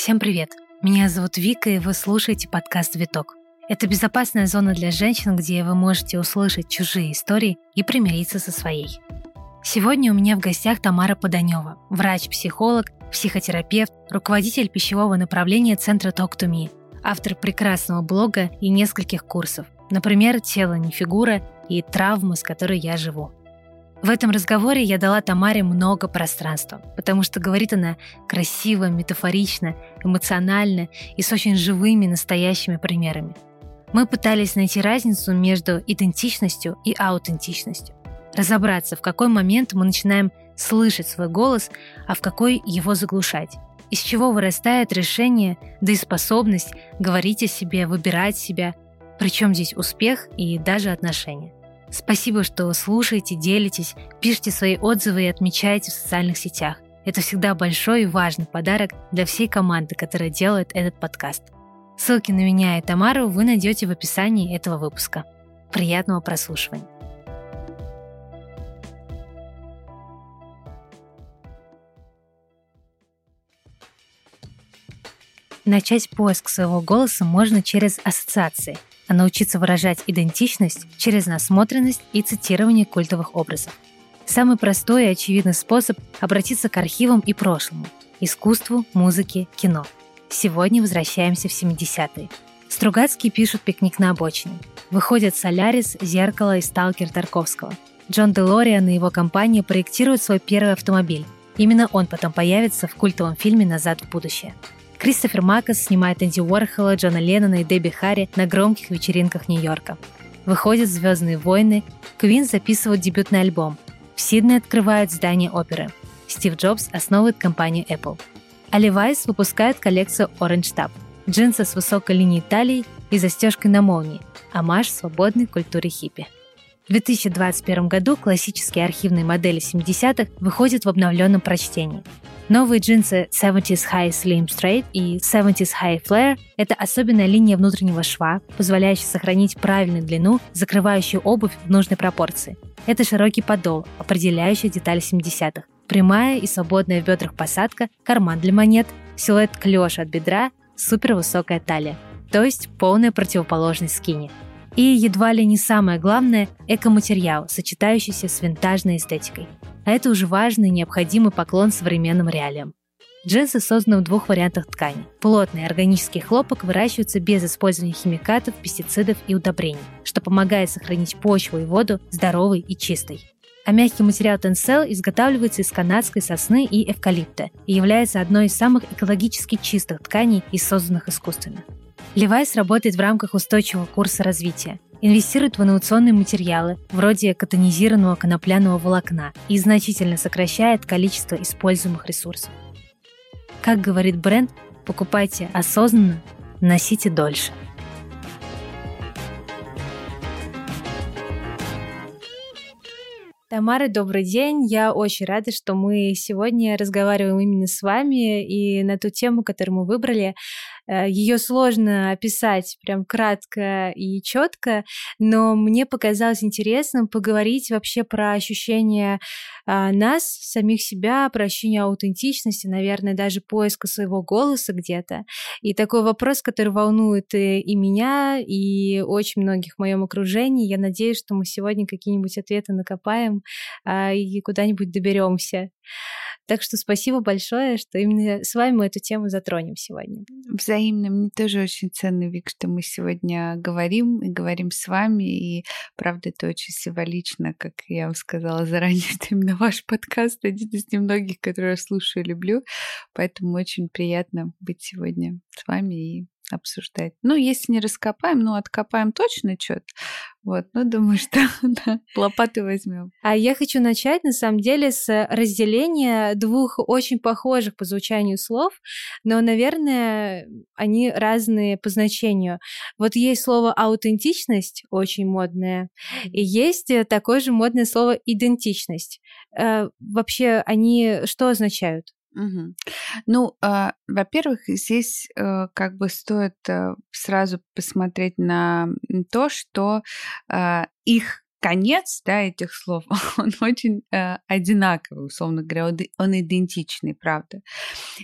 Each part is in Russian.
Всем привет! Меня зовут Вика, и вы слушаете подкаст «Виток». Это безопасная зона для женщин, где вы можете услышать чужие истории и примириться со своей. Сегодня у меня в гостях Тамара Поданева, врач-психолог, психотерапевт, руководитель пищевого направления Центра Talk to Me, автор прекрасного блога и нескольких курсов, например, «Тело не фигура» и «Травмы, с которой я живу». В этом разговоре я дала Тамаре много пространства, потому что говорит она красиво, метафорично, эмоционально и с очень живыми настоящими примерами. Мы пытались найти разницу между идентичностью и аутентичностью. Разобраться, в какой момент мы начинаем слышать свой голос, а в какой его заглушать. Из чего вырастает решение, да и способность говорить о себе, выбирать себя, причем здесь успех и даже отношения. Спасибо, что слушаете, делитесь, пишите свои отзывы и отмечаете в социальных сетях. Это всегда большой и важный подарок для всей команды, которая делает этот подкаст. Ссылки на меня и Тамару вы найдете в описании этого выпуска. Приятного прослушивания. Начать поиск своего голоса можно через ассоциации – а научиться выражать идентичность через насмотренность и цитирование культовых образов. Самый простой и очевидный способ – обратиться к архивам и прошлому, искусству, музыке, кино. Сегодня возвращаемся в 70-е. Стругацкие пишут «Пикник на обочине». Выходят «Солярис», «Зеркало» и «Сталкер» Тарковского. Джон Делориан и его компания проектируют свой первый автомобиль. Именно он потом появится в культовом фильме «Назад в будущее». Кристофер Макас снимает Энди Уорхола, Джона Леннона и Дебби Харри на громких вечеринках Нью-Йорка. Выходят «Звездные войны», Квин записывают дебютный альбом, в Сиднey открывают здание оперы, Стив Джобс основывает компанию Apple. А Levi's выпускает коллекцию Orange Tab, джинсы с высокой линией талии и застежкой на молнии, амаш свободной культуре хиппи. В 2021 году классические архивные модели 70-х выходят в обновленном прочтении. Новые джинсы 70s High Slim Straight и 70s High Flare – это особенная линия внутреннего шва, позволяющая сохранить правильную длину, закрывающую обувь в нужной пропорции. Это широкий подол, определяющий деталь 70-х. Прямая и свободная в бедрах посадка, карман для монет, силуэт клеш от бедра, супервысокая талия. То есть полная противоположность скини. И едва ли не самое главное – экоматериал, сочетающийся с винтажной эстетикой – а это уже важный и необходимый поклон современным реалиям. Джинсы созданы в двух вариантах ткани. Плотный органический хлопок выращивается без использования химикатов, пестицидов и удобрений, что помогает сохранить почву и воду здоровой и чистой. А мягкий материал Tencel изготавливается из канадской сосны и эвкалипта и является одной из самых экологически чистых тканей и созданных искусственно. Levi's работает в рамках устойчивого курса развития, инвестирует в инновационные материалы, вроде катонизированного конопляного волокна, и значительно сокращает количество используемых ресурсов. Как говорит бренд, покупайте осознанно, носите дольше. Тамара, добрый день. Я очень рада, что мы сегодня разговариваем именно с вами и на ту тему, которую мы выбрали. Э, Ее сложно описать прям кратко и четко, но мне показалось интересным поговорить вообще про ощущения а, нас, самих себя, про ощущение аутентичности, наверное, даже поиска своего голоса где-то. И такой вопрос, который волнует и, и меня, и очень многих в моем окружении. Я надеюсь, что мы сегодня какие-нибудь ответы накопаем а, и куда-нибудь доберемся. Так что спасибо большое, что именно с вами мы эту тему затронем сегодня. Взаимно. Мне тоже очень ценно, Вик, что мы сегодня говорим и говорим с вами. И правда, это очень символично, как я вам сказала заранее, это именно ваш подкаст, один из немногих, которые я слушаю и люблю. Поэтому очень приятно быть сегодня с вами и обсуждать. Ну, если не раскопаем, ну, откопаем точно что-то. Вот, ну, думаю, что да, лопаты возьмем. А я хочу начать, на самом деле, с разделения двух очень похожих по звучанию слов, но, наверное, они разные по значению. Вот есть слово аутентичность, очень модное, и есть такое же модное слово идентичность. Э, вообще, они что означают? Мгм. Ну, а, во-первых, здесь э, как бы стоит э, сразу посмотреть на то, что а, их конец да, этих слов, он очень э, одинаковый, условно говоря, он идентичный, правда.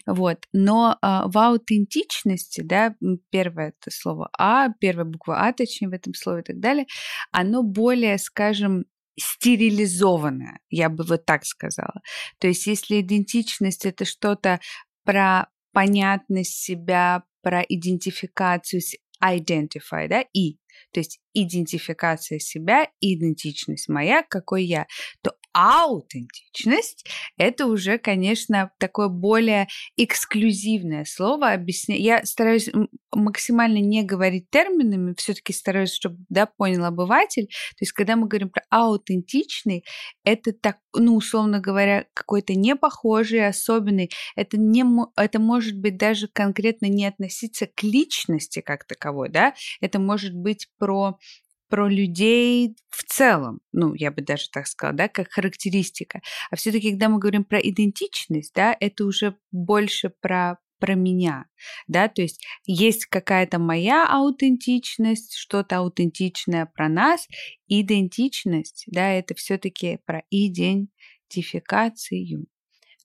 Вот. Но э, в аутентичности, да, первое это слово А, первая буква А, точнее, в этом слове и так далее, оно более, скажем, стерилизованное, я бы вот так сказала. То есть если идентичность это что-то про понятность себя, про идентификацию identify, да, и, то есть идентификация себя, идентичность моя, какой я, то аутентичность – это уже, конечно, такое более эксклюзивное слово. Объясня... Я стараюсь максимально не говорить терминами, все-таки стараюсь, чтобы да, понял обыватель. То есть, когда мы говорим про аутентичный, это так, ну, условно говоря, какой-то непохожий, особенный. Это, не, это может быть даже конкретно не относиться к личности как таковой, да, это может быть про про людей в целом, ну, я бы даже так сказала, да, как характеристика. А все-таки, когда мы говорим про идентичность, да, это уже больше про про меня, да, то есть есть какая-то моя аутентичность, что-то аутентичное про нас, идентичность, да, это все-таки про идентификацию.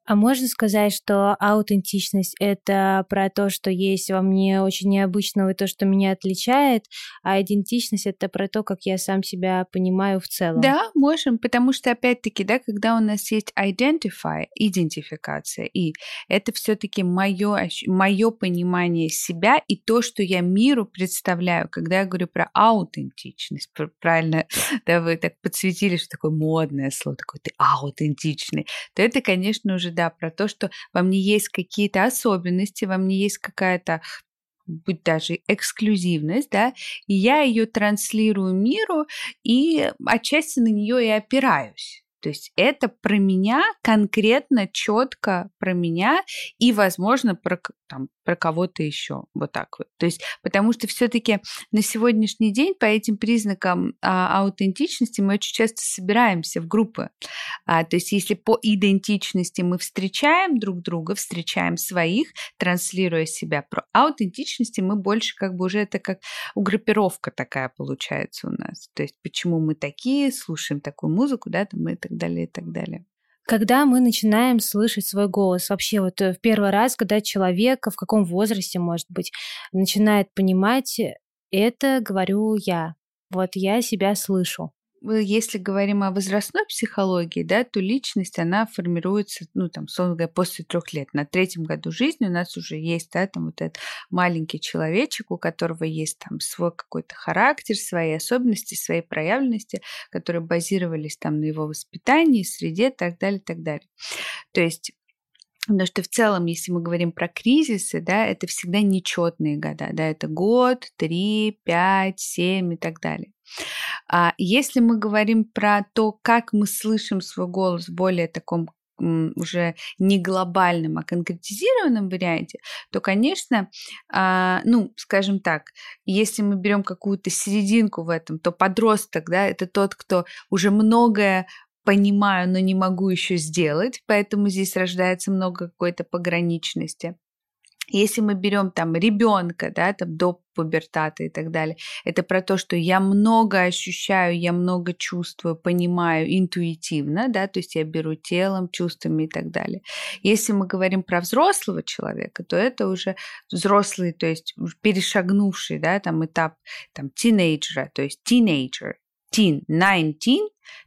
А можно сказать, что аутентичность — это про то, что есть во мне очень необычного и то, что меня отличает, а идентичность — это про то, как я сам себя понимаю в целом? Да, можем, потому что, опять-таки, да, когда у нас есть identify, идентификация, и это все таки мое, мое понимание себя и то, что я миру представляю, когда я говорю про аутентичность, правильно, да, вы так подсветили, что такое модное слово, такое ты аутентичный, то это, конечно, уже да, про то, что во мне есть какие-то особенности, во мне есть какая-то будь даже эксклюзивность, да, и я ее транслирую миру и отчасти на нее и опираюсь. То есть это про меня конкретно, четко про меня и, возможно, про, там, про кого-то еще. Вот так вот. То есть, потому что все-таки на сегодняшний день по этим признакам а, аутентичности мы очень часто собираемся в группы. А, то есть, если по идентичности мы встречаем друг друга, встречаем своих, транслируя себя, про аутентичности мы больше как бы уже это как группировка такая получается у нас. То есть, почему мы такие, слушаем такую музыку, да, там и так далее, и так далее. Когда мы начинаем слышать свой голос, вообще вот э, в первый раз, когда человек, в каком возрасте, может быть, начинает понимать, это говорю я, вот я себя слышу если говорим о возрастной психологии, да, то личность, она формируется, ну, там, условно говоря, после трех лет. На третьем году жизни у нас уже есть, да, там вот этот маленький человечек, у которого есть там свой какой-то характер, свои особенности, свои проявленности, которые базировались там на его воспитании, среде, так далее, так далее. То есть Потому что в целом, если мы говорим про кризисы, да, это всегда нечетные года, да, это год, три, пять, семь и так далее. А если мы говорим про то, как мы слышим свой голос в более таком уже не глобальном, а конкретизированном варианте, то, конечно, а, ну, скажем так, если мы берем какую-то серединку в этом, то подросток, да, это тот, кто уже многое понимаю, но не могу еще сделать, поэтому здесь рождается много какой-то пограничности. Если мы берем там ребенка, да, там до пубертата и так далее, это про то, что я много ощущаю, я много чувствую, понимаю интуитивно, да, то есть я беру телом, чувствами и так далее. Если мы говорим про взрослого человека, то это уже взрослый, то есть перешагнувший, да, там этап там тинейджера, то есть teenager, teen, 19,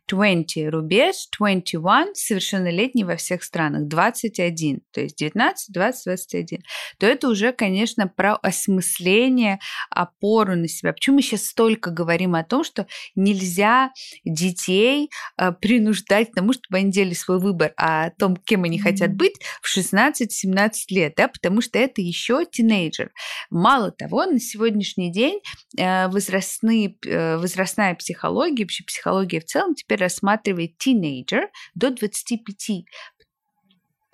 20 рубеж, 21 совершеннолетний во всех странах, 21, то есть 19, 20, 21, то это уже, конечно, про осмысление, опору на себя. Почему мы сейчас столько говорим о том, что нельзя детей э, принуждать к тому, чтобы они делали свой выбор о том, кем они хотят быть в 16-17 лет, да, потому что это еще тинейджер. Мало того, на сегодняшний день э, возрастные, э, возрастная психология, вообще психология в целом теперь рассматривает тинейджер до 25,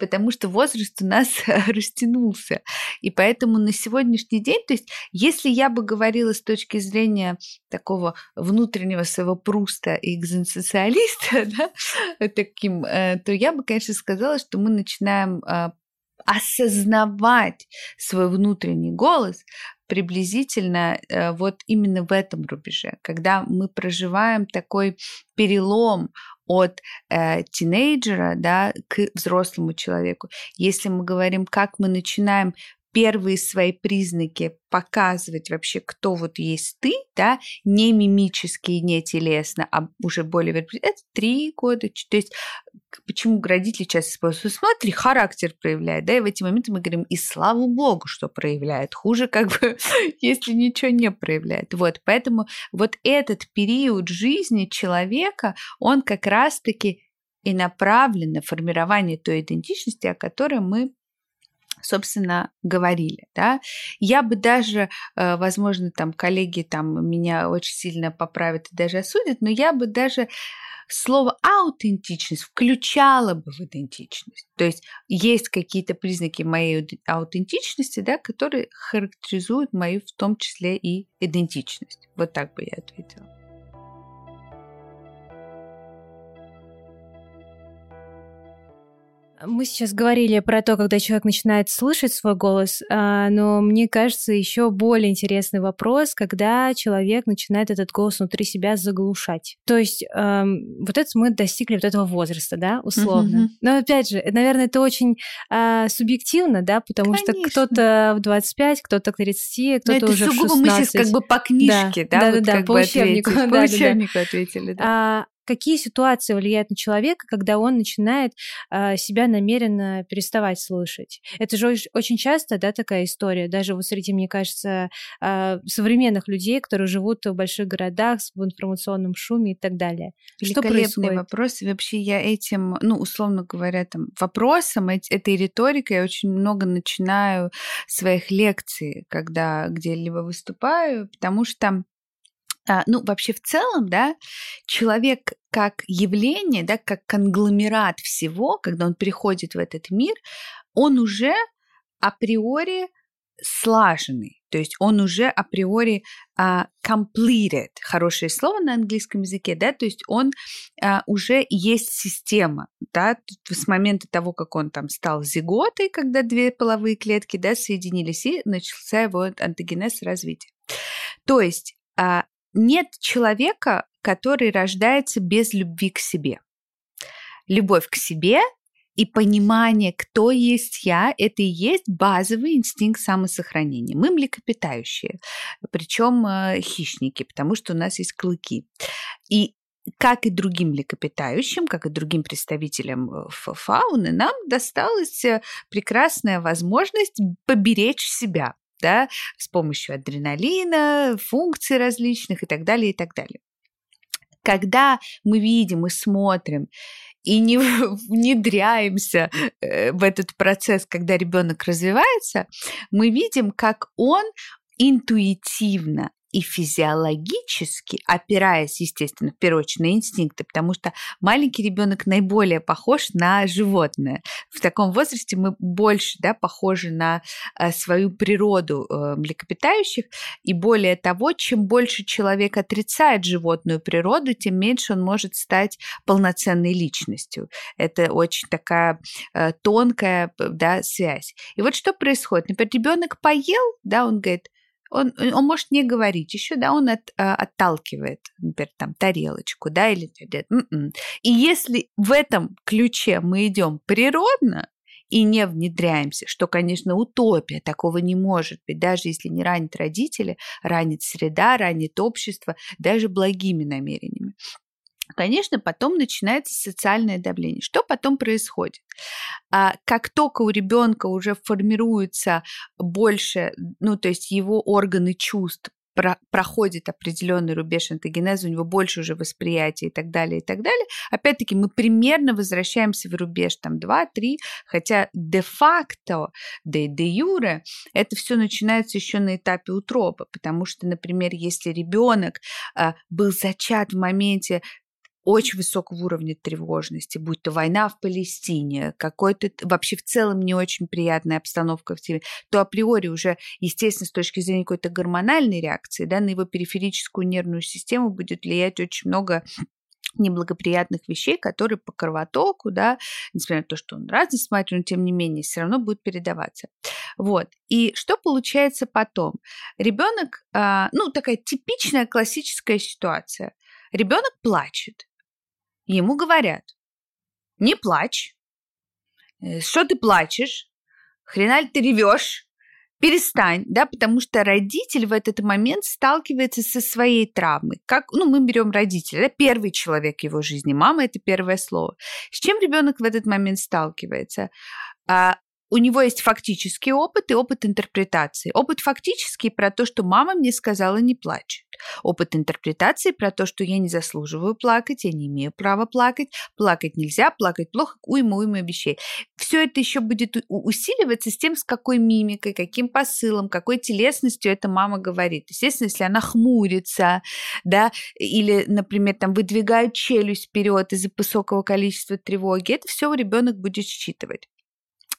потому что возраст у нас растянулся. И поэтому на сегодняшний день, то есть если я бы говорила с точки зрения такого внутреннего своего пруста и экзистенциалиста, да, таким, э, то я бы, конечно, сказала, что мы начинаем а, осознавать свой внутренний голос приблизительно э, вот именно в этом рубеже, когда мы проживаем такой перелом от э, тинейджера да, к взрослому человеку. Если мы говорим, как мы начинаем первые свои признаки показывать вообще, кто вот есть ты, да, не мимически, не телесно, а уже более... Это три года. То есть почему родители часто используют? Смотри, характер проявляет, да, и в эти моменты мы говорим, и слава богу, что проявляет. Хуже как бы, если ничего не проявляет. Вот, поэтому вот этот период жизни человека, он как раз-таки и направлен на формирование той идентичности, о которой мы собственно, говорили, да. Я бы даже, э, возможно, там коллеги там меня очень сильно поправят и даже осудят, но я бы даже слово аутентичность включала бы в идентичность. То есть есть какие-то признаки моей аутентичности, да, которые характеризуют мою в том числе и идентичность. Вот так бы я ответила. Мы сейчас говорили про то, когда человек начинает слышать свой голос, а, но мне кажется, еще более интересный вопрос, когда человек начинает этот голос внутри себя заглушать. То есть вот это мы достигли вот этого возраста, да, условно. Mm-hmm. Но опять же, наверное, это очень а, субъективно, да, потому Конечно. что кто-то в 25, кто-то к 30, кто-то уже в 16. мы сейчас как бы по книжке, да, да, да, вот да, по учебнику, ответить, по учебнику ответили, да. А, какие ситуации влияют на человека, когда он начинает э, себя намеренно переставать слышать. Это же очень часто, да, такая история, даже вот среди, мне кажется, э, современных людей, которые живут в больших городах, в информационном шуме и так далее. Что происходит? вопрос. Вообще я этим, ну, условно говоря, там, вопросом, этой риторикой я очень много начинаю своих лекций, когда где-либо выступаю, потому что а, ну, вообще в целом, да, человек как явление, да, как конгломерат всего, когда он приходит в этот мир, он уже априори слаженный, то есть он уже априори uh, completed, хорошее слово на английском языке, да, то есть он uh, уже есть система, да, с момента того, как он там стал зиготой, когда две половые клетки, да, соединились, и начался его антогенез развития. То есть uh, нет человека, который рождается без любви к себе. Любовь к себе и понимание, кто есть я, это и есть базовый инстинкт самосохранения. Мы млекопитающие, причем э, хищники, потому что у нас есть клыки. И как и другим млекопитающим, как и другим представителям э, фауны, нам досталась э, прекрасная возможность поберечь себя да, с помощью адреналина, функций различных и так далее, и так далее. Когда мы видим и смотрим и не внедряемся э, в этот процесс, когда ребенок развивается, мы видим, как он интуитивно и физиологически, опираясь, естественно, в первую очередь на инстинкты, потому что маленький ребенок наиболее похож на животное. В таком возрасте мы больше да, похожи на э, свою природу э, млекопитающих, и более того, чем больше человек отрицает животную природу, тем меньше он может стать полноценной личностью. Это очень такая э, тонкая да, связь. И вот что происходит. Например, ребенок поел, да, он говорит, он, он может не говорить еще, да, он от, а, отталкивает, например, там тарелочку, да, или м-м. и если в этом ключе мы идем природно и не внедряемся, что, конечно, утопия, такого не может быть, даже если не ранит родители, ранит среда, ранит общество, даже благими намерениями конечно, потом начинается социальное давление. Что потом происходит? А, как только у ребенка уже формируется больше, ну, то есть его органы чувств про проходит определенный рубеж антогенеза, у него больше уже восприятия и так далее, и так далее. Опять-таки, мы примерно возвращаемся в рубеж там 2-3, хотя де-факто, де-де-юре, это все начинается еще на этапе утробы, потому что, например, если ребенок а, был зачат в моменте очень высокого уровня тревожности, будь то война в Палестине, какой-то вообще в целом не очень приятная обстановка в теле, то априори уже, естественно, с точки зрения какой-то гормональной реакции, да, на его периферическую нервную систему будет влиять очень много неблагоприятных вещей, которые по кровотоку, да, несмотря на то, что он разный смотрит, но тем не менее все равно будет передаваться. Вот. И что получается потом? Ребенок, а, ну, такая типичная классическая ситуация. Ребенок плачет. Ему говорят, не плачь. Э, что ты плачешь? Хрена ли ты ревешь? перестань, да, потому что родитель в этот момент сталкивается со своей травмой. Как, ну, мы берем родителя, да, первый человек его жизни, мама это первое слово. С чем ребенок в этот момент сталкивается? А, у него есть фактический опыт и опыт интерпретации. Опыт фактический про то, что мама мне сказала не плачь. Опыт интерпретации про то, что я не заслуживаю плакать, я не имею права плакать, плакать нельзя, плакать плохо, уйма вещей. Все это еще будет усиливаться с тем, с какой мимикой, каким посылом, какой телесностью эта мама говорит. Естественно, если она хмурится, да, или, например, там выдвигает челюсть вперед из-за высокого количества тревоги, это все ребенок будет считывать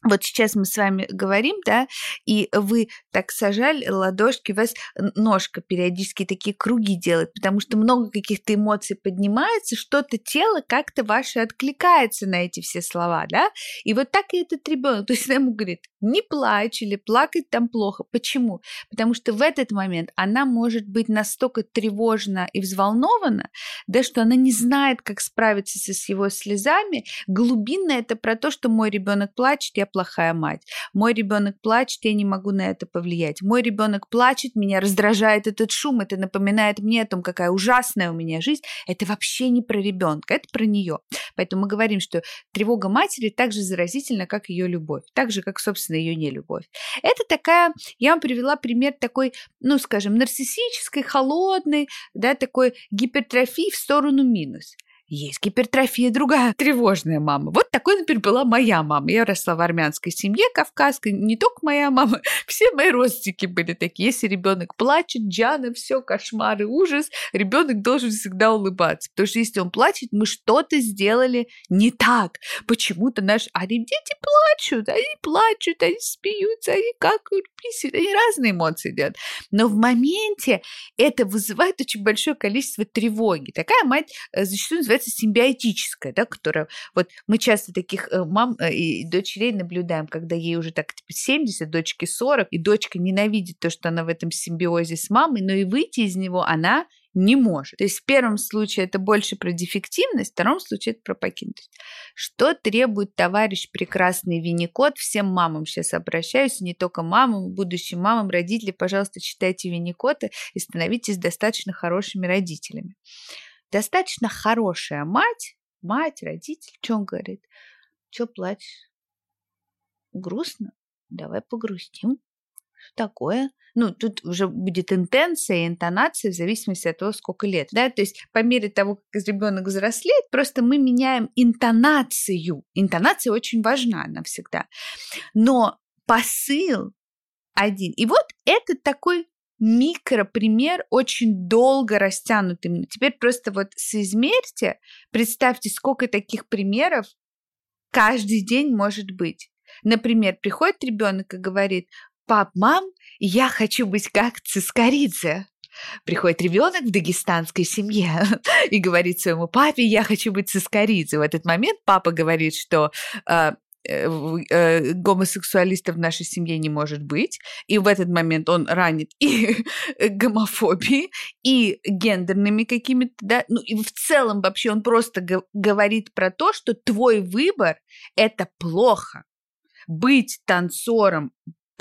вот сейчас мы с вами говорим, да, и вы так сажали ладошки, у вас ножка периодически такие круги делает, потому что много каких-то эмоций поднимается, что-то тело как-то ваше откликается на эти все слова, да, и вот так и этот ребенок, то есть она ему говорит, не плачь или плакать там плохо. Почему? Потому что в этот момент она может быть настолько тревожна и взволнована, да, что она не знает, как справиться с его слезами. Глубинно это про то, что мой ребенок плачет, я плохая мать. Мой ребенок плачет, я не могу на это повлиять. Мой ребенок плачет, меня раздражает этот шум, это напоминает мне о том, какая ужасная у меня жизнь. Это вообще не про ребенка, это про нее. Поэтому мы говорим, что тревога матери так же заразительна, как ее любовь, так же, как, собственно, ее нелюбовь. Это такая, я вам привела пример такой, ну, скажем, нарциссической, холодной, да, такой гипертрофии в сторону минус. Есть гипертрофия другая, тревожная мама. Вот такой, например, была моя мама. Я росла в армянской семье кавказской, не только моя мама, все мои родственники были такие. Если ребенок плачет, Джана, все, кошмары, ужас, ребенок должен всегда улыбаться. Потому что если он плачет, мы что-то сделали не так. Почему-то наш... А дети плачут, они плачут, они смеются, они какают, писают, они разные эмоции делают. Но в моменте это вызывает очень большое количество тревоги. Такая мать э, зачастую называется называется симбиотическая, да, которая вот мы часто таких э, мам э, и дочерей наблюдаем, когда ей уже так типа 70, дочке 40, и дочка ненавидит то, что она в этом симбиозе с мамой, но и выйти из него она не может. То есть в первом случае это больше про дефективность, в втором случае это про покинутость. Что требует товарищ прекрасный Винникот? Всем мамам сейчас обращаюсь, не только мамам, будущим мамам, родители, пожалуйста, читайте Винникота и становитесь достаточно хорошими родителями достаточно хорошая мать, мать, родитель, что он говорит? Что плачешь? Грустно? Давай погрустим. Что такое? Ну, тут уже будет интенция и интонация в зависимости от того, сколько лет. Да? То есть по мере того, как ребенок взрослеет, просто мы меняем интонацию. Интонация очень важна навсегда. Но посыл один. И вот это такой микропример очень долго растянутый. Теперь просто вот соизмерьте, представьте, сколько таких примеров каждый день может быть. Например, приходит ребенок и говорит, пап, мам, я хочу быть как Цискоридзе. Приходит ребенок в дагестанской семье и говорит своему папе, я хочу быть Цискоридзе. В этот момент папа говорит, что э, Э, э, гомосексуалистов в нашей семье не может быть. И в этот момент он ранит и гомофобией, и гендерными какими-то, да, ну и в целом вообще он просто говорит про то, что твой выбор – это плохо. Быть танцором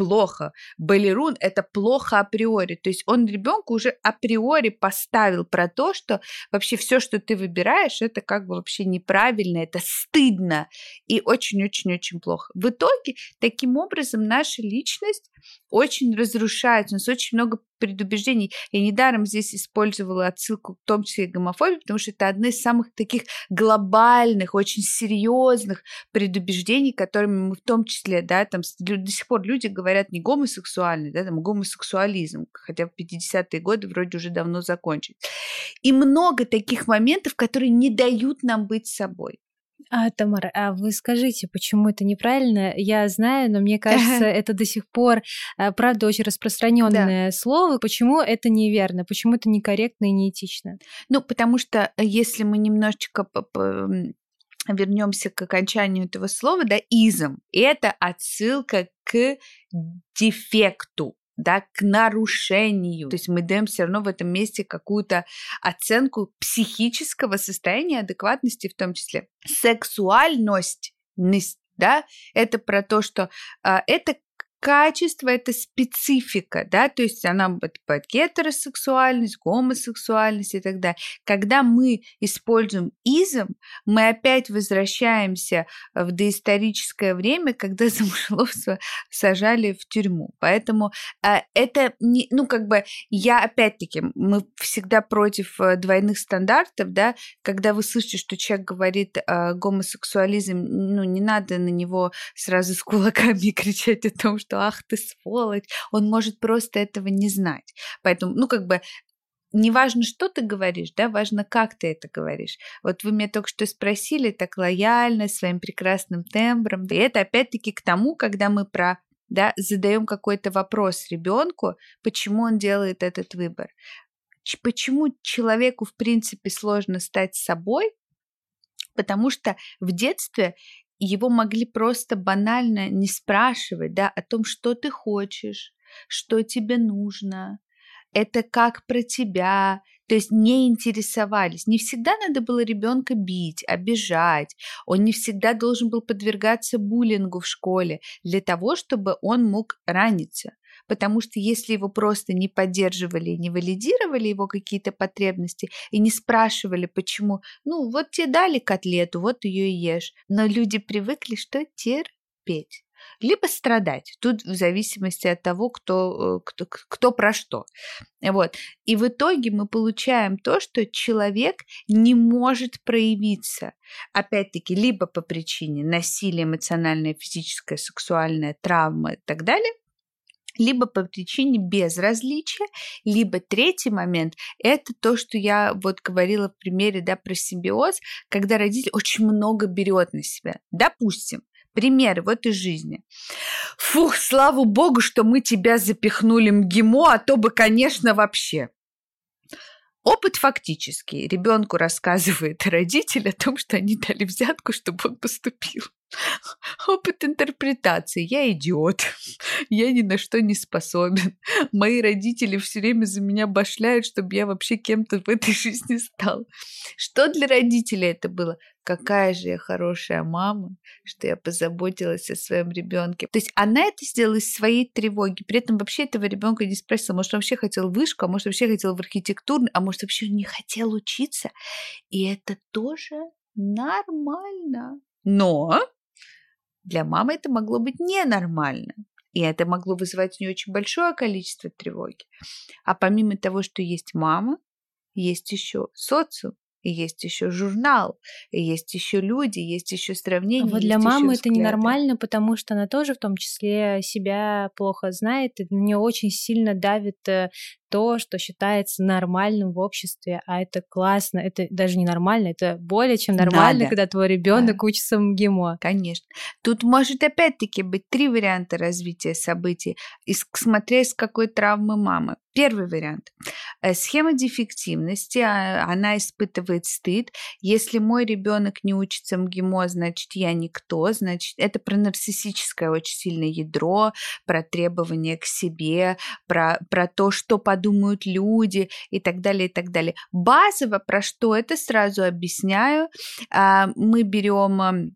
плохо. Балерун – это плохо априори. То есть он ребенку уже априори поставил про то, что вообще все, что ты выбираешь, это как бы вообще неправильно, это стыдно и очень-очень-очень плохо. В итоге, таким образом, наша личность очень разрушается. У нас очень много предубеждений. Я недаром здесь использовала отсылку, в том числе и гомофобии, потому что это одно из самых таких глобальных, очень серьезных предубеждений, которыми мы в том числе, да, там до сих пор люди говорят не гомосексуальный, да, там гомосексуализм, хотя в 50-е годы вроде уже давно закончили. И много таких моментов, которые не дают нам быть собой. А, Тамара, а вы скажите, почему это неправильно? Я знаю, но мне кажется, это до сих пор, а, правда, очень распространенное да. слово. Почему это неверно? Почему это некорректно и неэтично? Ну, потому что э, если мы немножечко вернемся к окончанию этого слова, да, изм. Это отсылка к дефекту, да, к нарушению. То есть мы даем все равно в этом месте какую-то оценку психического состояния адекватности в том числе. Сексуальность, да, это про то, что а, это качество, это специфика, да, то есть она под гетеросексуальность, гомосексуальность и так далее. Когда мы используем изм, мы опять возвращаемся в доисторическое время, когда за сажали в тюрьму. Поэтому э, это не, ну как бы я опять-таки мы всегда против э, двойных стандартов, да, когда вы слышите, что человек говорит э, гомосексуализм, ну не надо на него сразу с кулаками кричать о том, что что ах ты сволочь, он может просто этого не знать. Поэтому, ну, как бы не важно, что ты говоришь, да, важно, как ты это говоришь. Вот вы меня только что спросили так лояльно, своим прекрасным тембром. И это опять-таки к тому, когда мы про да, задаем какой-то вопрос ребенку, почему он делает этот выбор. Почему человеку, в принципе, сложно стать собой? Потому что в детстве его могли просто банально не спрашивать, да, о том, что ты хочешь, что тебе нужно, это как про тебя, то есть не интересовались. Не всегда надо было ребенка бить, обижать. Он не всегда должен был подвергаться буллингу в школе для того, чтобы он мог раниться потому что если его просто не поддерживали, не валидировали его какие-то потребности и не спрашивали, почему, ну вот тебе дали котлету, вот ее и ешь, но люди привыкли, что терпеть либо страдать. Тут в зависимости от того, кто, э, кто, кто про что. Вот. И в итоге мы получаем то, что человек не может проявиться. Опять-таки, либо по причине насилия, эмоциональная, физическая, сексуальная, травма и так далее, либо по причине безразличия, либо третий момент – это то, что я вот говорила в примере да, про симбиоз, когда родитель очень много берет на себя. Допустим, примеры вот из жизни. Фух, слава богу, что мы тебя запихнули МГИМО, а то бы, конечно, вообще. Опыт фактический. Ребенку рассказывает родитель о том, что они дали взятку, чтобы он поступил. Опыт интерпретации. Я идиот. Я ни на что не способен. Мои родители все время за меня башляют, чтобы я вообще кем-то в этой жизни стал. Что для родителей это было? Какая же я хорошая мама, что я позаботилась о своем ребенке. То есть она это сделала из своей тревоги. При этом вообще этого ребенка не спросила. Может, он вообще хотел вышку, а может, вообще хотел в архитектурный, а может, вообще не хотел учиться. И это тоже нормально. Но для мамы это могло быть ненормально. И это могло вызывать у нее очень большое количество тревоги. А помимо того, что есть мама, есть еще социум, и есть еще журнал, и есть еще люди, есть еще сравнение. А вот для мамы это ненормально, потому что она тоже в том числе себя плохо знает, и на нее очень сильно давит э, то, что считается нормальным в обществе, а это классно, это даже не нормально, это более чем нормально, Надо. когда твой ребенок да. учится МГИМО. Конечно. Тут может опять-таки быть три варианта развития событий, смотря с какой травмы мамы. Первый вариант. Э, схема дефективности, а, она испытывает стыд. Если мой ребенок не учится МГИМО, значит, я никто, значит, это про нарциссическое очень сильное ядро, про требования к себе, про, про то, что подумают люди и так далее, и так далее. Базово про что это сразу объясняю. А, мы берем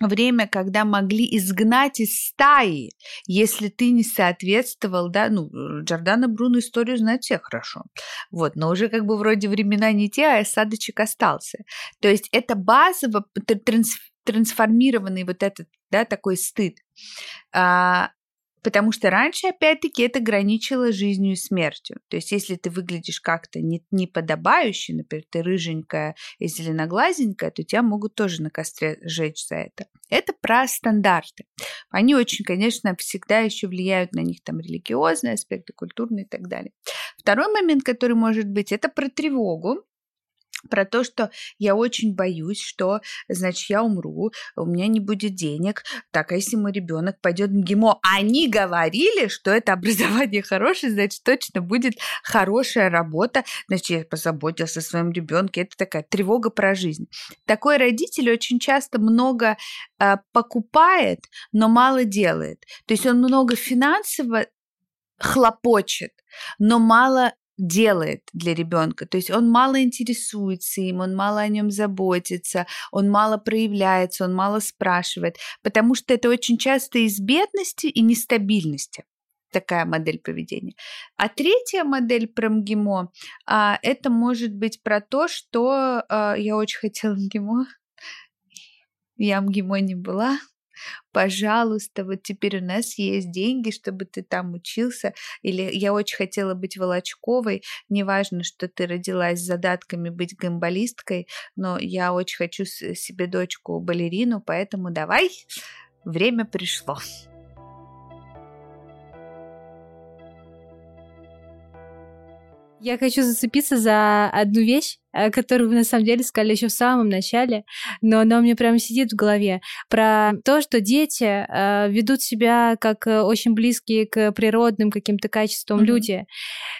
время, когда могли изгнать из стаи, если ты не соответствовал, да, ну, Джордана Бруно историю знает все хорошо, вот, но уже как бы вроде времена не те, а осадочек остался. То есть это базово транс, трансформированный вот этот, да, такой стыд. А, Потому что раньше, опять-таки, это граничило жизнью и смертью. То есть, если ты выглядишь как-то не, неподобающе, например, ты рыженькая и зеленоглазенькая, то тебя могут тоже на костре сжечь за это. Это про стандарты. Они очень, конечно, всегда еще влияют на них там религиозные аспекты, культурные и так далее. Второй момент, который может быть, это про тревогу про то, что я очень боюсь, что, значит, я умру, у меня не будет денег. Так, а если мой ребенок пойдет в ГИМО? Они говорили, что это образование хорошее, значит, точно будет хорошая работа. Значит, я позаботился о своем ребенке. Это такая тревога про жизнь. Такой родитель очень часто много э, покупает, но мало делает. То есть он много финансово хлопочет, но мало делает для ребенка. То есть он мало интересуется им, он мало о нем заботится, он мало проявляется, он мало спрашивает, потому что это очень часто из бедности и нестабильности такая модель поведения. А третья модель про МГИМО, а, это может быть про то, что а, я очень хотела МГИМО, я МГИМО не была, пожалуйста, вот теперь у нас есть деньги, чтобы ты там учился, или я очень хотела быть Волочковой, неважно, что ты родилась с задатками быть гамбалисткой, но я очень хочу себе дочку балерину, поэтому давай, время пришло. Я хочу зацепиться за одну вещь, Э, которую вы на самом деле сказали еще в самом начале, но она у меня прямо сидит в голове, про то, что дети э, ведут себя как э, очень близкие к природным каким-то качествам mm-hmm. люди.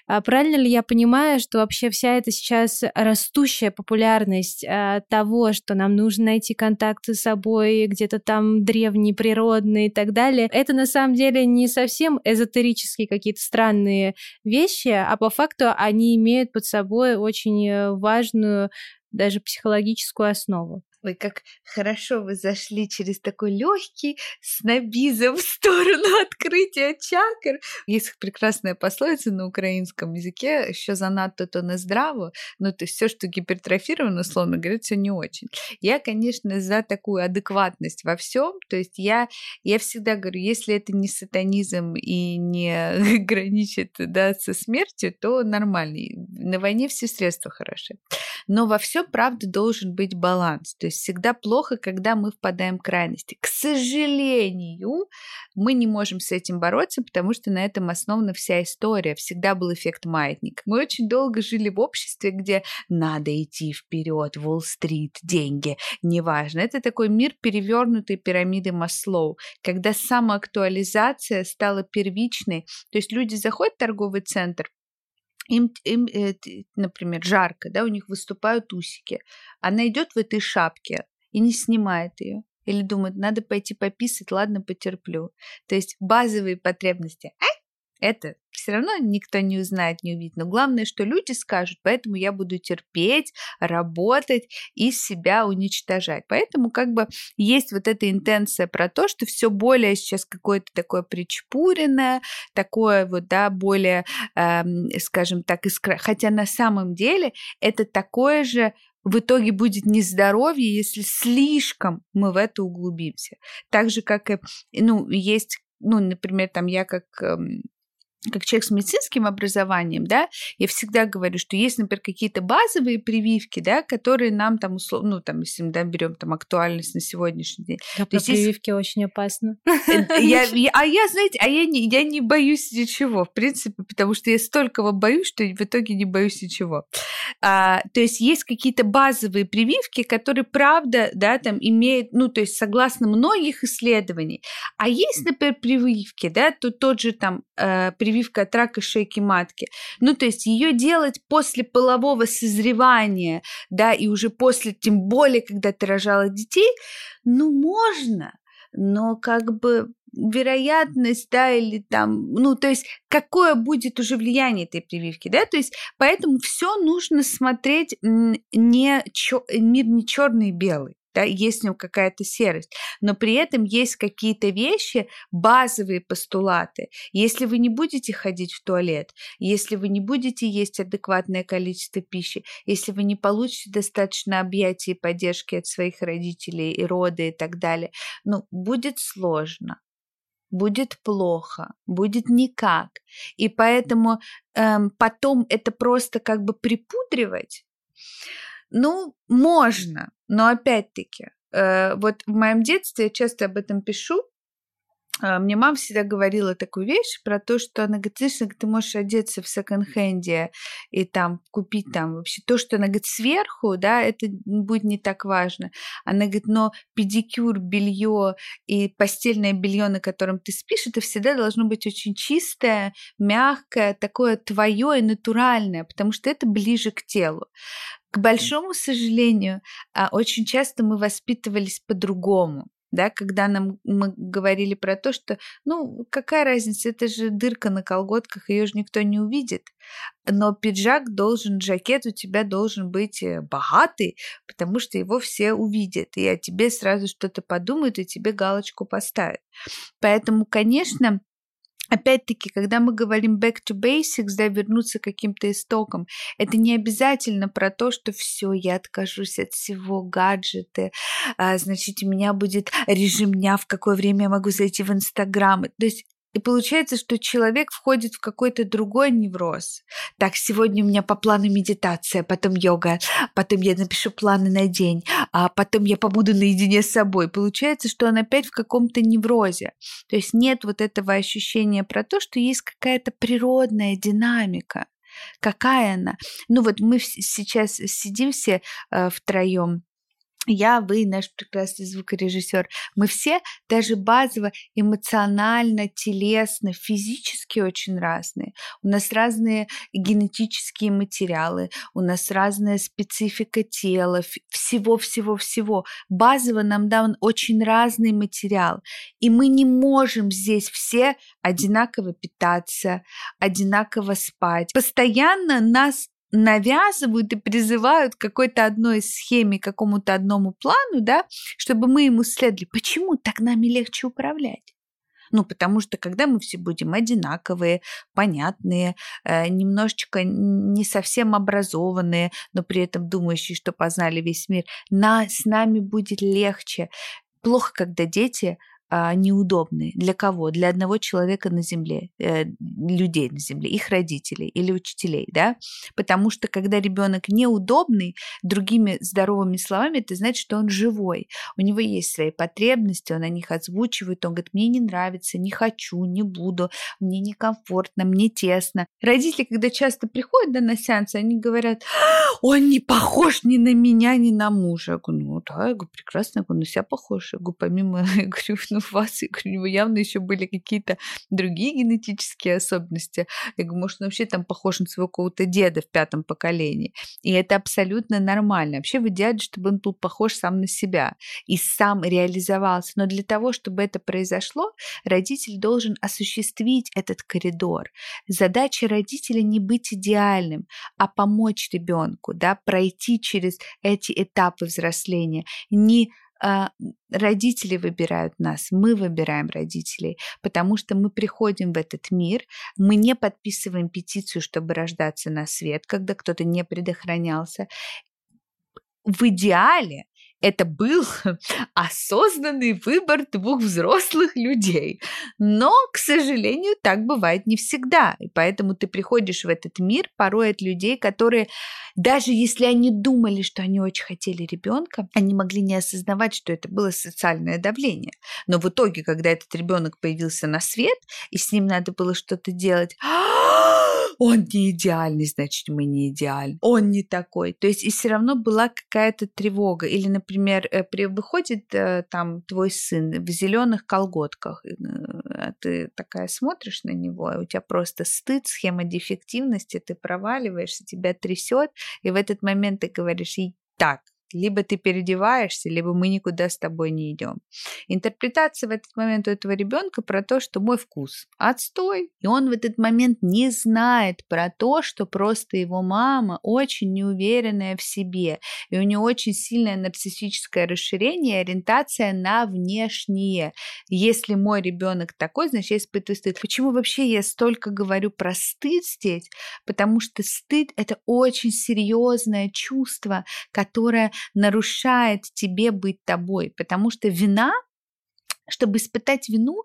А правильно ли я понимаю, что вообще вся эта сейчас растущая популярность э, того, что нам нужно найти контакты с собой, где-то там древние, природные и так далее, это на самом деле не совсем эзотерические какие-то странные вещи, а по факту они имеют под собой очень э, важную даже психологическую основу. Ой, как хорошо вы зашли через такой легкий снобизм в сторону открытия чакр. Есть прекрасная пословица на украинском языке, еще занадто то на здраво, но то есть все, что гипертрофировано, условно говоря, все не очень. Я, конечно, за такую адекватность во всем, то есть я, я всегда говорю, если это не сатанизм и не граничит да, со смертью, то нормально. На войне все средства хороши. Но во все, правда, должен быть баланс. То есть всегда плохо, когда мы впадаем в крайности. К сожалению, мы не можем с этим бороться, потому что на этом основана вся история. Всегда был эффект маятник. Мы очень долго жили в обществе, где надо идти вперед, Уолл-стрит, деньги, неважно. Это такой мир перевернутой пирамиды Маслоу, когда самоактуализация стала первичной. То есть люди заходят в торговый центр, им, им э, например, жарко, да, у них выступают усики. Она идет в этой шапке и не снимает ее. Или думает, надо пойти пописать, ладно, потерплю. То есть базовые потребности. Ай, это все равно никто не узнает, не увидит. Но главное, что люди скажут, поэтому я буду терпеть, работать и себя уничтожать. Поэтому как бы есть вот эта интенция про то, что все более сейчас какое-то такое причпуренное, такое вот, да, более, эм, скажем так, искра... Хотя на самом деле это такое же в итоге будет нездоровье, если слишком мы в это углубимся. Так же, как и, ну, есть ну, например, там я как эм, как человек с медицинским образованием, да, я всегда говорю, что есть, например, какие-то базовые прививки, да, которые нам там условно, ну, там, если мы да, берем там актуальность на сегодняшний день. Да, про прививки есть... очень опасно. Э, я, я, а я, знаете, а я не, я не боюсь ничего, в принципе, потому что я столько боюсь, что в итоге не боюсь ничего. А, то есть есть какие-то базовые прививки, которые, правда, да, там имеют, ну, то есть согласно многих исследований. А есть, например, прививки, да, то тот же там э, прививка от рака шейки матки. Ну, то есть ее делать после полового созревания, да, и уже после, тем более, когда ты рожала детей, ну, можно, но как бы вероятность, да, или там, ну, то есть какое будет уже влияние этой прививки, да, то есть поэтому все нужно смотреть не чё, мир не черный и белый да, есть в нем какая-то серость, но при этом есть какие-то вещи, базовые постулаты. Если вы не будете ходить в туалет, если вы не будете есть адекватное количество пищи, если вы не получите достаточно объятий и поддержки от своих родителей и рода и так далее, ну, будет сложно будет плохо, будет никак. И поэтому эм, потом это просто как бы припудривать, ну, можно, но опять-таки, э, вот в моем детстве я часто об этом пишу, а, мне мама всегда говорила такую вещь про то, что она говорит, слышно, ты можешь одеться в секонд-хенде и там купить там вообще то, что она говорит сверху, да, это будет не так важно. Она говорит, но педикюр, белье и постельное белье, на котором ты спишь, это всегда должно быть очень чистое, мягкое, такое твое и натуральное, потому что это ближе к телу. К большому сожалению, а, очень часто мы воспитывались по-другому да, когда нам мы говорили про то, что, ну, какая разница, это же дырка на колготках, ее же никто не увидит. Но пиджак должен, жакет у тебя должен быть э, богатый, потому что его все увидят, и о тебе сразу что-то подумают, и тебе галочку поставят. Поэтому, конечно, Опять-таки, когда мы говорим back to basics, да, вернуться к каким-то истокам, это не обязательно про то, что все, я откажусь от всего, гаджеты, а, значит, у меня будет режим дня, в какое время я могу зайти в Инстаграм. То есть и получается, что человек входит в какой-то другой невроз. Так, сегодня у меня по плану медитация, потом йога, потом я напишу планы на день, а потом я побуду наедине с собой. Получается, что он опять в каком-то неврозе. То есть нет вот этого ощущения про то, что есть какая-то природная динамика. Какая она? Ну вот мы сейчас сидим все э, втроем я, вы, наш прекрасный звукорежиссер, мы все даже базово эмоционально, телесно, физически очень разные. У нас разные генетические материалы, у нас разная специфика тела, всего-всего-всего. Базово нам дан очень разный материал. И мы не можем здесь все одинаково питаться, одинаково спать. Постоянно нас навязывают и призывают к какой-то одной схеме, какому-то одному плану, да, чтобы мы ему следовали. Почему так нами легче управлять? Ну, потому что когда мы все будем одинаковые, понятные, э, немножечко не совсем образованные, но при этом думающие, что познали весь мир, на, с нами будет легче. Плохо, когда дети а, неудобны. Для кого? Для одного человека на Земле, э, людей на Земле, их родителей или учителей, да? Потому что когда ребенок неудобный, другими здоровыми словами, это значит, что он живой. У него есть свои потребности, он о них озвучивает, он говорит, мне не нравится, не хочу, не буду, мне некомфортно, мне тесно. Родители, когда часто приходят да, на сеансы, они говорят, он не похож ни на меня, ни на мужа. Я говорю, ну да, я говорю, прекрасно, я говорю, на себя похож. Я говорю, помимо, я говорю, ну, у вас, у него явно еще были какие-то другие генетические особенности. Я говорю, может, он вообще там похож на своего какого-то деда в пятом поколении. И это абсолютно нормально. Вообще в идеале, чтобы он был похож сам на себя и сам реализовался. Но для того, чтобы это произошло, родитель должен осуществить этот коридор. Задача родителя не быть идеальным, а помочь ребенку, да, пройти через эти этапы взросления, не родители выбирают нас, мы выбираем родителей, потому что мы приходим в этот мир, мы не подписываем петицию, чтобы рождаться на свет, когда кто-то не предохранялся. В идеале это был осознанный выбор двух взрослых людей. Но, к сожалению, так бывает не всегда. И поэтому ты приходишь в этот мир порой от людей, которые, даже если они думали, что они очень хотели ребенка, они могли не осознавать, что это было социальное давление. Но в итоге, когда этот ребенок появился на свет, и с ним надо было что-то делать, он не идеальный, значит, мы не идеальны. Он не такой. То есть и все равно была какая-то тревога. Или, например, э, при, выходит э, там твой сын в зеленых колготках, э, а ты такая смотришь на него, и у тебя просто стыд, схема дефективности, ты проваливаешься, тебя трясет, и в этот момент ты говоришь, так, либо ты переодеваешься, либо мы никуда с тобой не идем. Интерпретация в этот момент у этого ребенка про то, что мой вкус отстой. И он в этот момент не знает про то, что просто его мама очень неуверенная в себе. И у нее очень сильное нарциссическое расширение, ориентация на внешнее. Если мой ребенок такой, значит, я испытываю стыд. Почему вообще я столько говорю про стыд здесь? Потому что стыд — это очень серьезное чувство, которое нарушает тебе быть тобой, потому что вина чтобы испытать вину,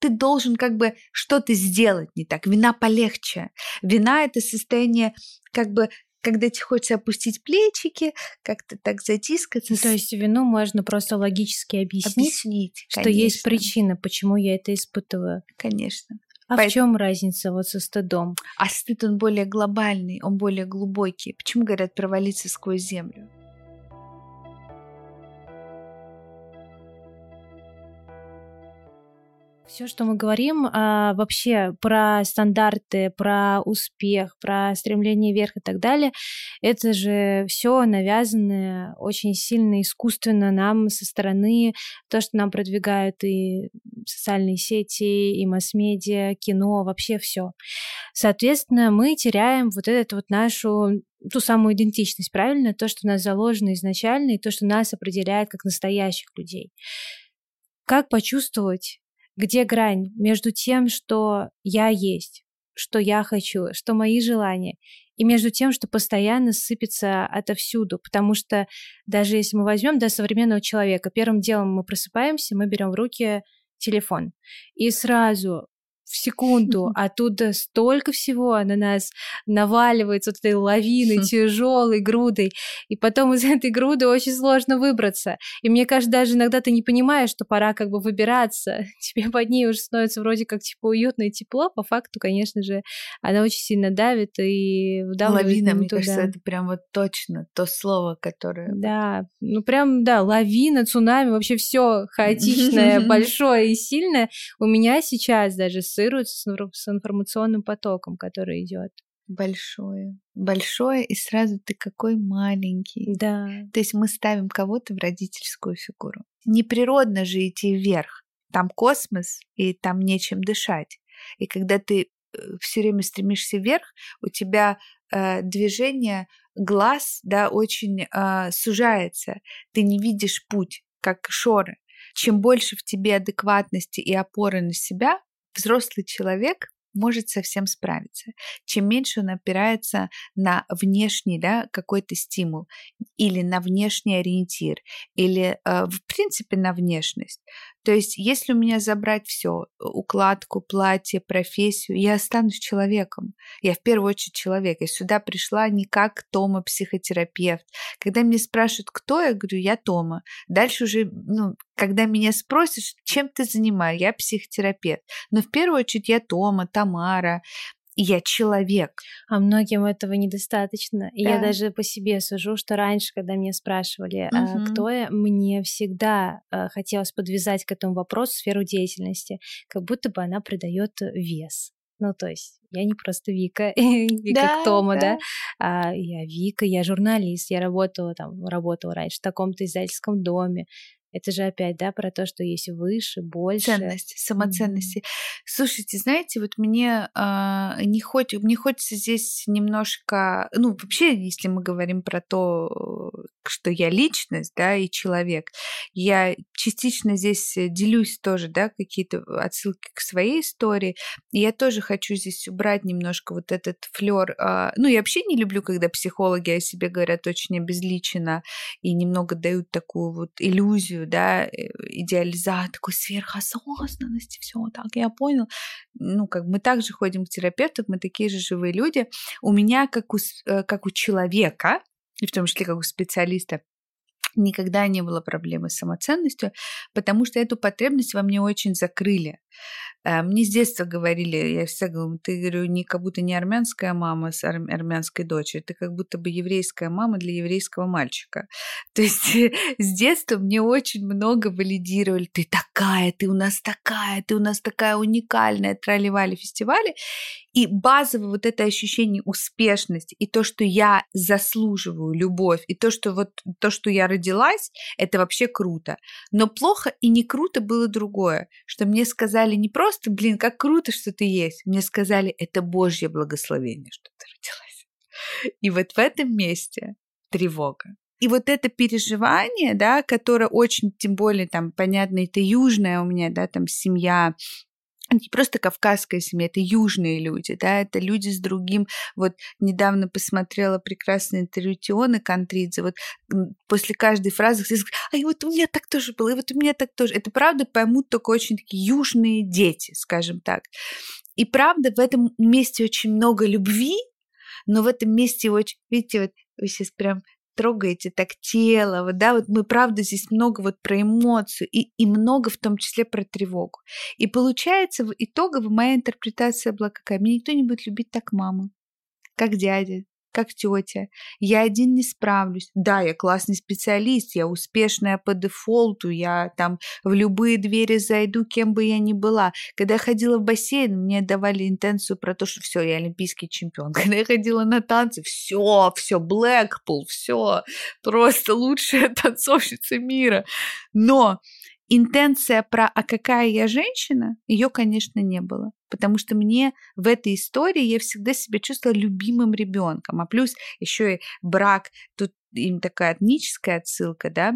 ты должен как бы что-то сделать не так. Вина полегче. Вина — это состояние как бы когда тебе хочется опустить плечики, как-то так затискаться. Ну, то есть вину можно просто логически объяснить, объяснить что есть причина, почему я это испытываю. Конечно. А По... в чем разница вот со стыдом? А стыд он более глобальный, он более глубокий. Почему говорят провалиться сквозь землю? Все, что мы говорим а, вообще про стандарты, про успех, про стремление вверх и так далее, это же все навязанное очень сильно искусственно нам со стороны, то, что нам продвигают и социальные сети, и масс-медиа, кино, вообще все. Соответственно, мы теряем вот эту вот нашу ту самую идентичность, правильно? То, что у нас заложено изначально, и то, что нас определяет как настоящих людей. Как почувствовать где грань между тем, что я есть, что я хочу, что мои желания, и между тем, что постоянно сыпется отовсюду, потому что даже если мы возьмем да, современного человека, первым делом мы просыпаемся, мы берем в руки телефон, и сразу в секунду, оттуда столько всего на нас наваливается вот этой лавиной, тяжелой грудой, и потом из этой груды очень сложно выбраться. И мне кажется, даже иногда ты не понимаешь, что пора как бы выбираться, тебе под ней уже становится вроде как типа уютно и тепло, по факту, конечно же, она очень сильно давит и вдавливает Лавина, мне туда. кажется, это прям вот точно то слово, которое... Да, ну прям, да, лавина, цунами, вообще все хаотичное, большое и сильное. У меня сейчас даже с ассоциируется с информационным потоком, который идет. Большое. Большое, и сразу ты какой маленький. Да. То есть мы ставим кого-то в родительскую фигуру. Неприродно же идти вверх. Там космос, и там нечем дышать. И когда ты э, все время стремишься вверх, у тебя э, движение глаз, да, очень э, сужается. Ты не видишь путь, как шоры. Чем больше в тебе адекватности и опоры на себя, взрослый человек может совсем справиться. Чем меньше он опирается на внешний да, какой-то стимул или на внешний ориентир, или э, в принципе на внешность, то есть, если у меня забрать все, укладку, платье, профессию, я останусь человеком. Я в первую очередь человек. Я сюда пришла не как Тома, психотерапевт. Когда меня спрашивают, кто я, говорю, я Тома. Дальше уже, ну, когда меня спросишь, чем ты занимаешься, я психотерапевт. Но в первую очередь я Тома, Тамара, я человек. А многим этого недостаточно. И да. я даже по себе сужу, что раньше, когда меня спрашивали, угу. а, кто я, мне всегда а, хотелось подвязать к этому вопросу сферу деятельности, как будто бы она придает вес. Ну, то есть я не просто Вика, Вика да, Тома, да, да? А, я Вика, я журналист, я работала там, работала раньше в таком-то издательском доме, это же опять, да, про то, что есть выше, больше. Ценности, самоценности. Mm-hmm. Слушайте, знаете, вот мне э, не хоть, мне хочется здесь немножко, ну, вообще, если мы говорим про то, что я личность, да, и человек, я частично здесь делюсь тоже, да, какие-то отсылки к своей истории. И я тоже хочу здесь убрать немножко вот этот флер. Э, ну, я вообще не люблю, когда психологи о себе говорят очень обезличенно и немного дают такую вот иллюзию иллюзию, да, э, идеализацию, такой сверхосознанности, все так, я понял. Ну, как мы также ходим к терапевту, мы такие же живые люди. У меня, как у, э, как у человека, и в том числе как у специалиста, никогда не было проблемы с самоценностью, потому что эту потребность во мне очень закрыли. Э, мне с детства говорили, я всегда говорю, ты, говорю, не как будто не армянская мама с армянской дочерью, ты как будто бы еврейская мама для еврейского мальчика. То есть с детства мне очень много валидировали, ты такая, ты у нас такая, ты у нас такая уникальная, тролливали фестивали. И базовое вот это ощущение успешности и то, что я заслуживаю любовь, и то, что вот то, что я родилась, это вообще круто. Но плохо и не круто было другое, что мне сказали не просто, блин, как круто, что ты есть, мне сказали, это Божье благословение, что ты родилась. И вот в этом месте тревога. И вот это переживание, да, которое очень, тем более, там, понятно, это южная у меня, да, там, семья, не просто кавказская семья, это южные люди, да, это люди с другим. Вот недавно посмотрела прекрасное интервью Тионы Кантридзе, вот после каждой фразы все говорят, а вот у меня так тоже было, и вот у меня так тоже. Это правда поймут только очень такие южные дети, скажем так. И правда в этом месте очень много любви, но в этом месте очень, видите, вот вы сейчас прям трогаете так тело, вот, да, вот мы, правда, здесь много вот про эмоцию и, и много в том числе про тревогу. И получается, в итогово моя интерпретация была какая? Меня никто не будет любить так мама, как дядя, как тетя. Я один не справлюсь. Да, я классный специалист, я успешная по дефолту, я там в любые двери зайду, кем бы я ни была. Когда я ходила в бассейн, мне давали интенцию про то, что все, я олимпийский чемпион. Когда я ходила на танцы, все, все, Блэкпул, все, просто лучшая танцовщица мира. Но интенция про «а какая я женщина» ее, конечно, не было. Потому что мне в этой истории я всегда себя чувствовала любимым ребенком. А плюс еще и брак, тут им такая этническая отсылка, да,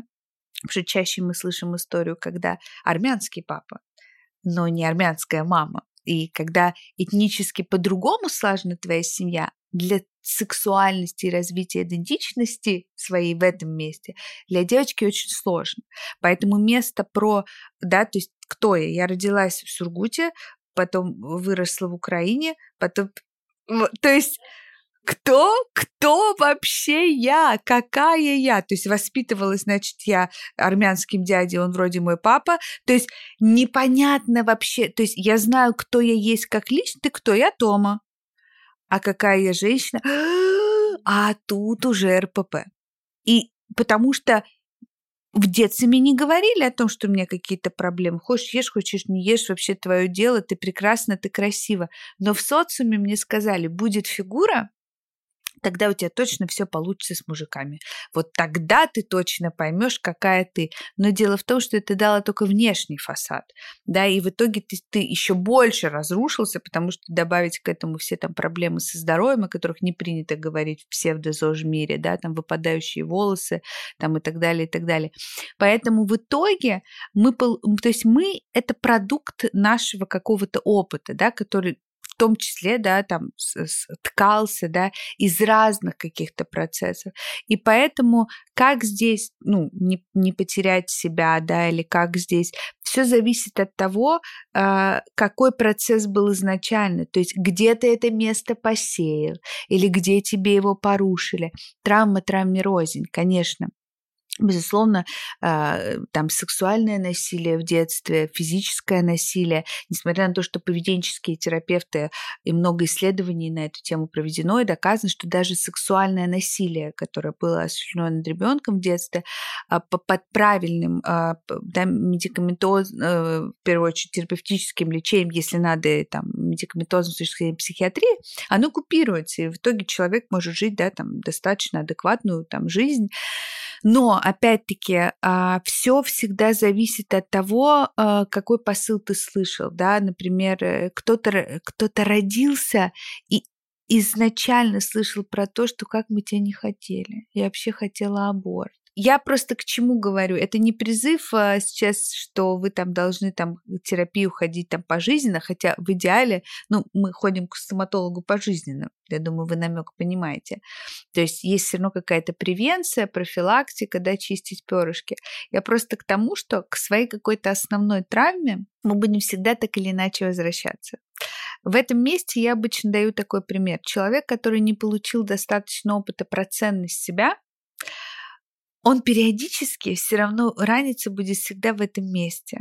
потому что чаще мы слышим историю, когда армянский папа, но не армянская мама. И когда этнически по-другому слажена твоя семья, для сексуальности и развития идентичности своей в этом месте для девочки очень сложно. Поэтому место про, да, то есть кто я? Я родилась в Сургуте, потом выросла в Украине, потом... То есть кто, кто вообще я, какая я? То есть воспитывалась, значит, я армянским дядей, он вроде мой папа. То есть непонятно вообще, то есть я знаю, кто я есть как личность, ты кто? Я Тома а какая я женщина, а тут уже РПП. И потому что в детстве мне не говорили о том, что у меня какие-то проблемы. Хочешь ешь, хочешь не ешь, вообще твое дело, ты прекрасна, ты красива. Но в социуме мне сказали, будет фигура, тогда у тебя точно все получится с мужиками. Вот тогда ты точно поймешь, какая ты. Но дело в том, что это дало только внешний фасад, да, и в итоге ты, ты еще больше разрушился, потому что добавить к этому все там проблемы со здоровьем, о которых не принято говорить в псевдозож мире, да, там выпадающие волосы, там и так далее, и так далее. Поэтому в итоге мы, то есть мы это продукт нашего какого-то опыта, да, который в том числе, да, там ткался, да, из разных каких-то процессов. И поэтому как здесь, ну, не, не потерять себя, да, или как здесь, все зависит от того, э, какой процесс был изначально, то есть где ты это место посеял, или где тебе его порушили. Травма травме рознь, конечно. Безусловно, а, там сексуальное насилие в детстве, физическое насилие, несмотря на то, что поведенческие терапевты и много исследований на эту тему проведено, и доказано, что даже сексуальное насилие, которое было осуществлено над ребенком в детстве, а, под правильным а, да, медикаментоз, э, в первую очередь терапевтическим лечением, если надо там, медикаментозом с точки зрения психиатрии, оно купируется, и в итоге человек может жить да, там, достаточно адекватную там, жизнь. Но опять-таки, а, все всегда зависит от того, а, какой посыл ты слышал, да, например, э, кто-то кто родился и изначально слышал про то, что как мы тебя не хотели. Я вообще хотела аборт. Я просто к чему говорю? Это не призыв а, сейчас, что вы там должны там терапию ходить там пожизненно, хотя в идеале, ну, мы ходим к стоматологу пожизненно. Я думаю, вы намек понимаете. То есть есть все равно какая-то превенция, профилактика, да, чистить перышки. Я просто к тому, что к своей какой-то основной травме мы будем всегда так или иначе возвращаться. В этом месте я обычно даю такой пример. Человек, который не получил достаточно опыта про ценность себя, он периодически все равно раниться будет всегда в этом месте.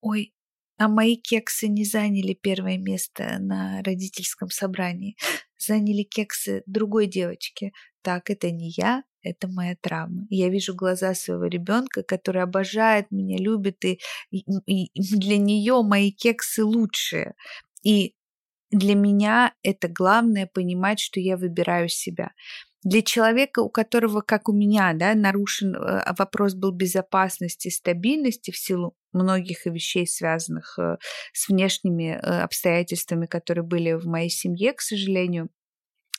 Ой, а мои кексы не заняли первое место на родительском собрании. Заняли кексы другой девочки. Так, это не я, это моя травма. Я вижу глаза своего ребенка, который обожает меня, любит, и, и, для нее мои кексы лучшие. И для меня это главное понимать, что я выбираю себя для человека, у которого, как у меня, да, нарушен э, вопрос был безопасности, стабильности в силу многих вещей, связанных э, с внешними э, обстоятельствами, которые были в моей семье, к сожалению,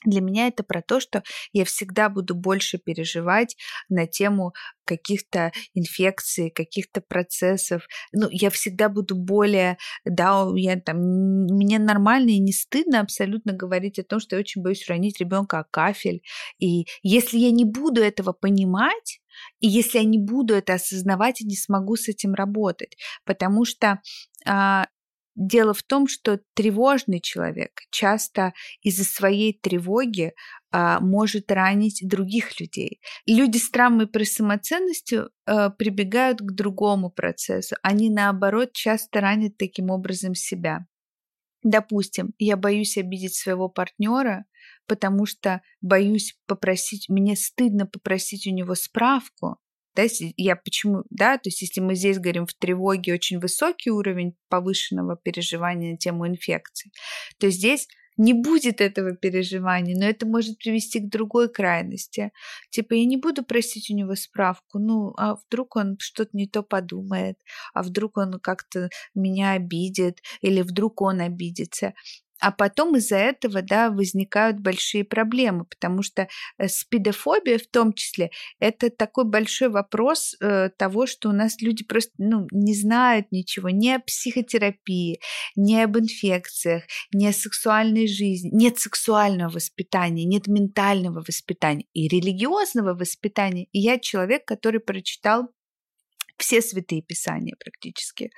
для меня это про то, что я всегда буду больше переживать на тему каких-то инфекций, каких-то процессов. Ну, я всегда буду более, да, я там, мне нормально и не стыдно абсолютно говорить о том, что я очень боюсь уронить ребенка о кафель. И если я не буду этого понимать, и если я не буду это осознавать, я не смогу с этим работать, потому что а, дело в том, что тревожный человек часто из-за своей тревоги а, может ранить других людей. Люди с травмой при самоценностью а, прибегают к другому процессу. Они, наоборот, часто ранят таким образом себя. Допустим, я боюсь обидеть своего партнера, потому что боюсь попросить, мне стыдно попросить у него справку, да, я почему, да, то есть если мы здесь говорим в тревоге очень высокий уровень повышенного переживания на тему инфекции, то здесь не будет этого переживания, но это может привести к другой крайности. Типа, я не буду просить у него справку, ну, а вдруг он что-то не то подумает, а вдруг он как-то меня обидит, или вдруг он обидится. А потом из-за этого, да, возникают большие проблемы, потому что э, спидофобия в том числе это такой большой вопрос э, того, что у нас люди просто ну, не знают ничего ни о психотерапии, ни об инфекциях, ни о сексуальной жизни. Нет сексуального воспитания, нет ментального воспитания и религиозного воспитания. И я человек, который прочитал все святые писания практически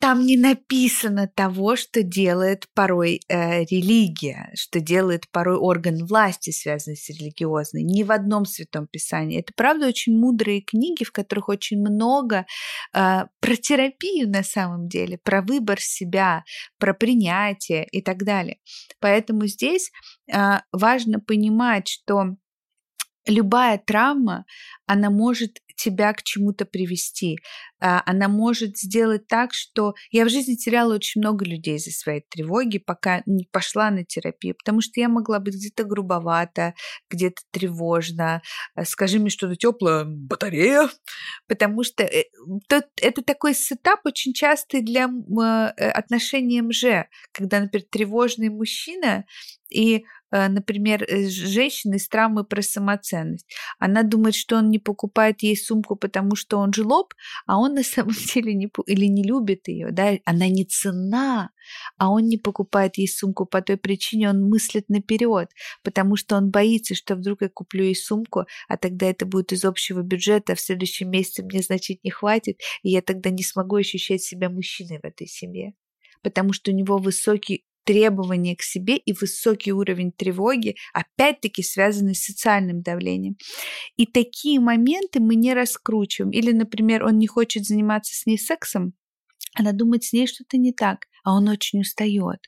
там не написано того, что делает порой э, религия, что делает порой орган власти, связанный с религиозной. Ни в одном святом писании. Это правда очень мудрые книги, в которых очень много э, про терапию на самом деле, про выбор себя, про принятие и так далее. Поэтому здесь э, важно понимать, что любая травма, она может тебя к чему-то привести. А, она может сделать так, что я в жизни теряла очень много людей из-за своей тревоги, пока не пошла на терапию, потому что я могла быть где-то грубовато, где-то тревожно, а, скажи мне что-то теплое, батарея, потому что э, это такой сетап очень частый для э, отношений МЖ, когда, например, тревожный мужчина и например, э, женщины с травмой про самоценность. Она думает, что он не покупает ей сумку, потому что он жлоб, а он на самом деле не, или не любит ее, да, она не цена, а он не покупает ей сумку по той причине, он мыслит наперед, потому что он боится, что вдруг я куплю ей сумку, а тогда это будет из общего бюджета, а в следующем месяце мне, значит, не хватит, и я тогда не смогу ощущать себя мужчиной в этой семье потому что у него высокий требования к себе и высокий уровень тревоги, опять-таки связанный с социальным давлением. И такие моменты мы не раскручиваем. Или, например, он не хочет заниматься с ней сексом, она думает, с ней что-то не так, а он очень устает.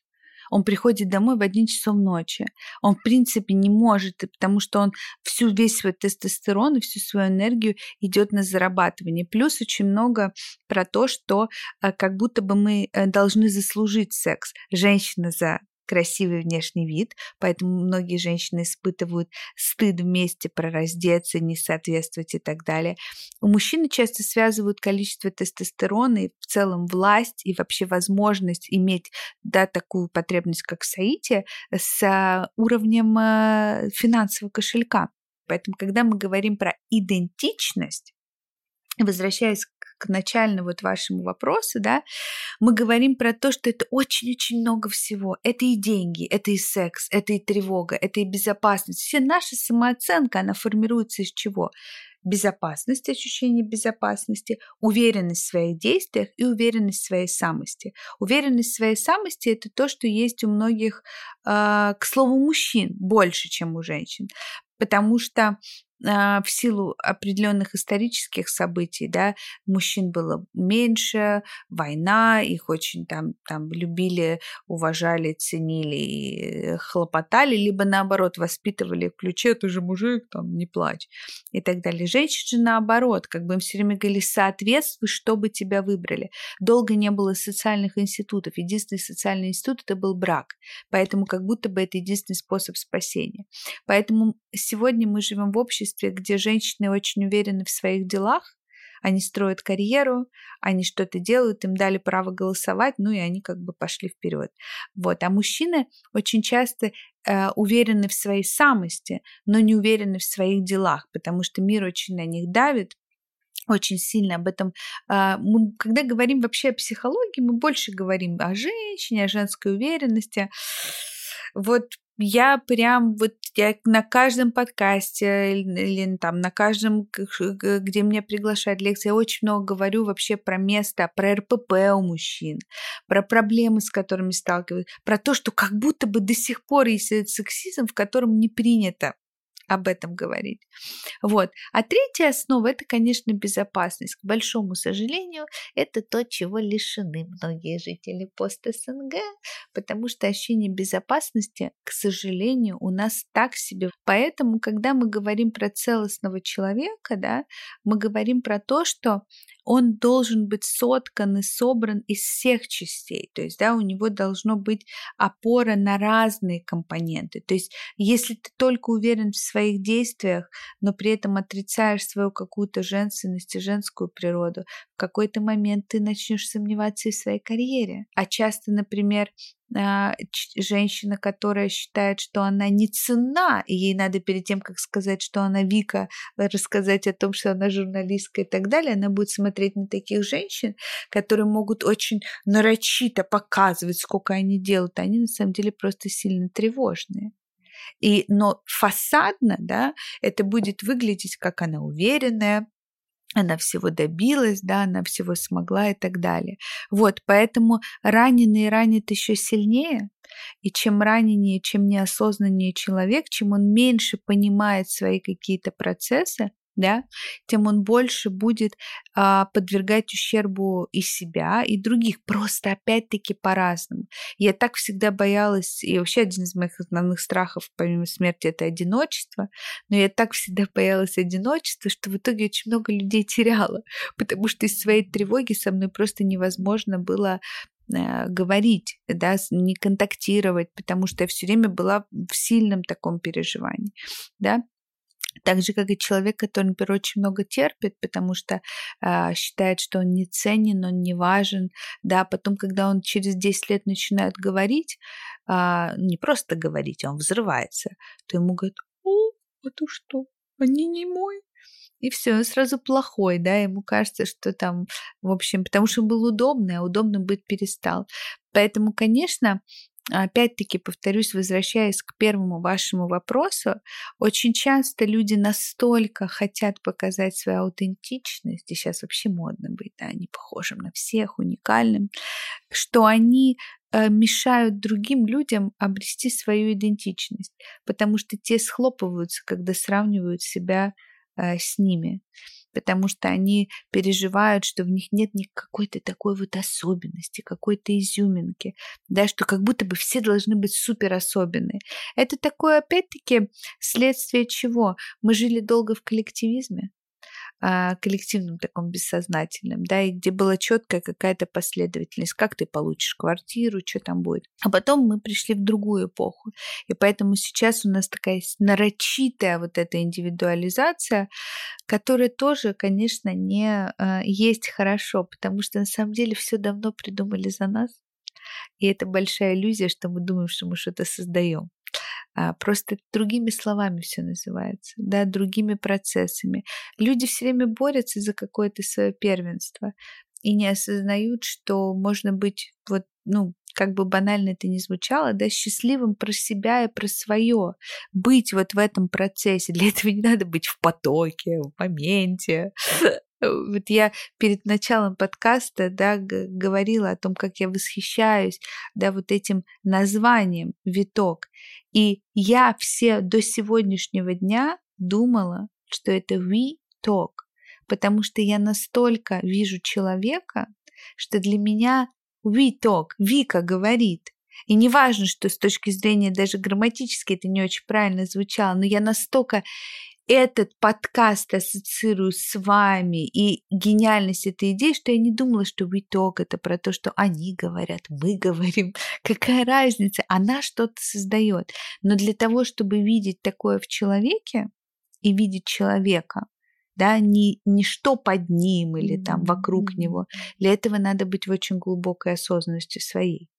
Он приходит домой в один часов ночи. Он, в принципе, не может, потому что он всю весь свой тестостерон и всю свою энергию идет на зарабатывание. Плюс очень много про то, что э, как будто бы мы э, должны заслужить секс. Женщина за красивый внешний вид, поэтому многие женщины испытывают стыд вместе про раздеться, не соответствовать и так далее. У мужчины часто связывают количество тестостерона и в целом власть и вообще возможность иметь да, такую потребность, как саити, с уровнем а, финансового кошелька. Поэтому, когда мы говорим про идентичность, возвращаясь к начальному вот вашему вопросу, да, мы говорим про то, что это очень-очень много всего. Это и деньги, это и секс, это и тревога, это и безопасность. Все наша самооценка, она формируется из чего? безопасность, ощущение безопасности, уверенность в своих действиях и уверенность в своей самости. Уверенность в своей самости – это то, что есть у многих, э, к слову, мужчин больше, чем у женщин. Потому что а, в силу определенных исторических событий, да, мужчин было меньше, война, их очень там, там любили, уважали, ценили и хлопотали, либо наоборот воспитывали в ключе, ты же мужик, там, не плачь и так далее. Женщины же наоборот, как бы им все время говорили, соответствуй, чтобы тебя выбрали. Долго не было социальных институтов. Единственный социальный институт это был брак. Поэтому как будто бы это единственный способ спасения. Поэтому сегодня мы живем в обществе, обществе, где женщины очень уверены в своих делах, они строят карьеру, они что-то делают, им дали право голосовать, ну и они как бы пошли вперед. Вот. А мужчины очень часто э, уверены в своей самости, но не уверены в своих делах, потому что мир очень на них давит, очень сильно об этом. Э, мы, когда говорим вообще о психологии, мы больше говорим о женщине, о женской уверенности. Вот я прям вот я на каждом подкасте или там на каждом, где меня приглашают лекции, я очень много говорю вообще про место, про РПП у мужчин, про проблемы, с которыми сталкиваются, про то, что как будто бы до сих пор есть этот сексизм, в котором не принято об этом говорить. Вот. А третья основа – это, конечно, безопасность. К большому сожалению, это то, чего лишены многие жители пост-СНГ, потому что ощущение безопасности, к сожалению, у нас так себе. Поэтому, когда мы говорим про целостного человека, да, мы говорим про то, что он должен быть соткан и собран из всех частей. То есть, да, у него должно быть опора на разные компоненты. То есть, если ты только уверен в своих действиях, но при этом отрицаешь свою какую-то женственность и женскую природу, в какой-то момент ты начнешь сомневаться и в своей карьере. А часто, например, женщина, которая считает, что она не цена, и ей надо перед тем, как сказать, что она Вика, рассказать о том, что она журналистка и так далее, она будет смотреть на таких женщин, которые могут очень нарочито показывать, сколько они делают, а они на самом деле просто сильно тревожные. И, но фасадно, да, это будет выглядеть, как она уверенная, она всего добилась, да, она всего смогла и так далее. Вот, поэтому раненый ранит еще сильнее, и чем раненее, чем неосознаннее человек, чем он меньше понимает свои какие-то процессы, да, тем он больше будет а, подвергать ущербу и себя, и других, просто опять-таки по-разному. Я так всегда боялась, и вообще один из моих основных страхов, помимо смерти, это одиночество, но я так всегда боялась одиночества, что в итоге очень много людей теряла, потому что из своей тревоги со мной просто невозможно было э, говорить, да, не контактировать, потому что я все время была в сильном таком переживании, да. Так же, как и человек, который, например, очень много терпит, потому что э, считает, что он не ценен, он не важен, да, потом, когда он через 10 лет начинает говорить, э, не просто говорить, а он взрывается, то ему говорят, о, а ты что, они не мой, и все, он сразу плохой, да, ему кажется, что там, в общем, потому что он был удобный, а удобным быть перестал. Поэтому, конечно, опять-таки, повторюсь, возвращаясь к первому вашему вопросу, очень часто люди настолько хотят показать свою аутентичность, и сейчас вообще модно быть, да, не похожим на всех, уникальным, что они э, мешают другим людям обрести свою идентичность, потому что те схлопываются, когда сравнивают себя э, с ними потому что они переживают, что в них нет какой-то такой вот особенности, какой-то изюминки, да, что как будто бы все должны быть супер особенные. Это такое, опять-таки, следствие чего? Мы жили долго в коллективизме, коллективном таком бессознательном, да, и где была четкая какая-то последовательность, как ты получишь квартиру, что там будет. А потом мы пришли в другую эпоху, и поэтому сейчас у нас такая нарочитая вот эта индивидуализация, которая тоже, конечно, не э, есть хорошо, потому что на самом деле все давно придумали за нас, и это большая иллюзия, что мы думаем, что мы что-то создаем. А, просто другими словами все называется, да, другими процессами. Люди все время борются за какое-то свое первенство и не осознают, что можно быть вот, ну, как бы банально это ни звучало, да, счастливым про себя и про свое, быть вот в этом процессе. Для этого не надо быть в потоке, в моменте, вот я перед началом подкаста, да, говорила о том, как я восхищаюсь, да, вот этим названием «Виток». И я все до сегодняшнего дня думала, что это «We Talk», потому что я настолько вижу человека, что для меня «We Talk», Вика говорит, и не важно, что с точки зрения даже грамматически это не очень правильно звучало, но я настолько этот подкаст ассоциирую с вами и гениальность этой идеи, что я не думала, что итог это про то, что они говорят, мы говорим. Какая разница? Она что-то создает. Но для того, чтобы видеть такое в человеке и видеть человека, да, не, не что под ним или там вокруг него, для этого надо быть в очень глубокой осознанности своей.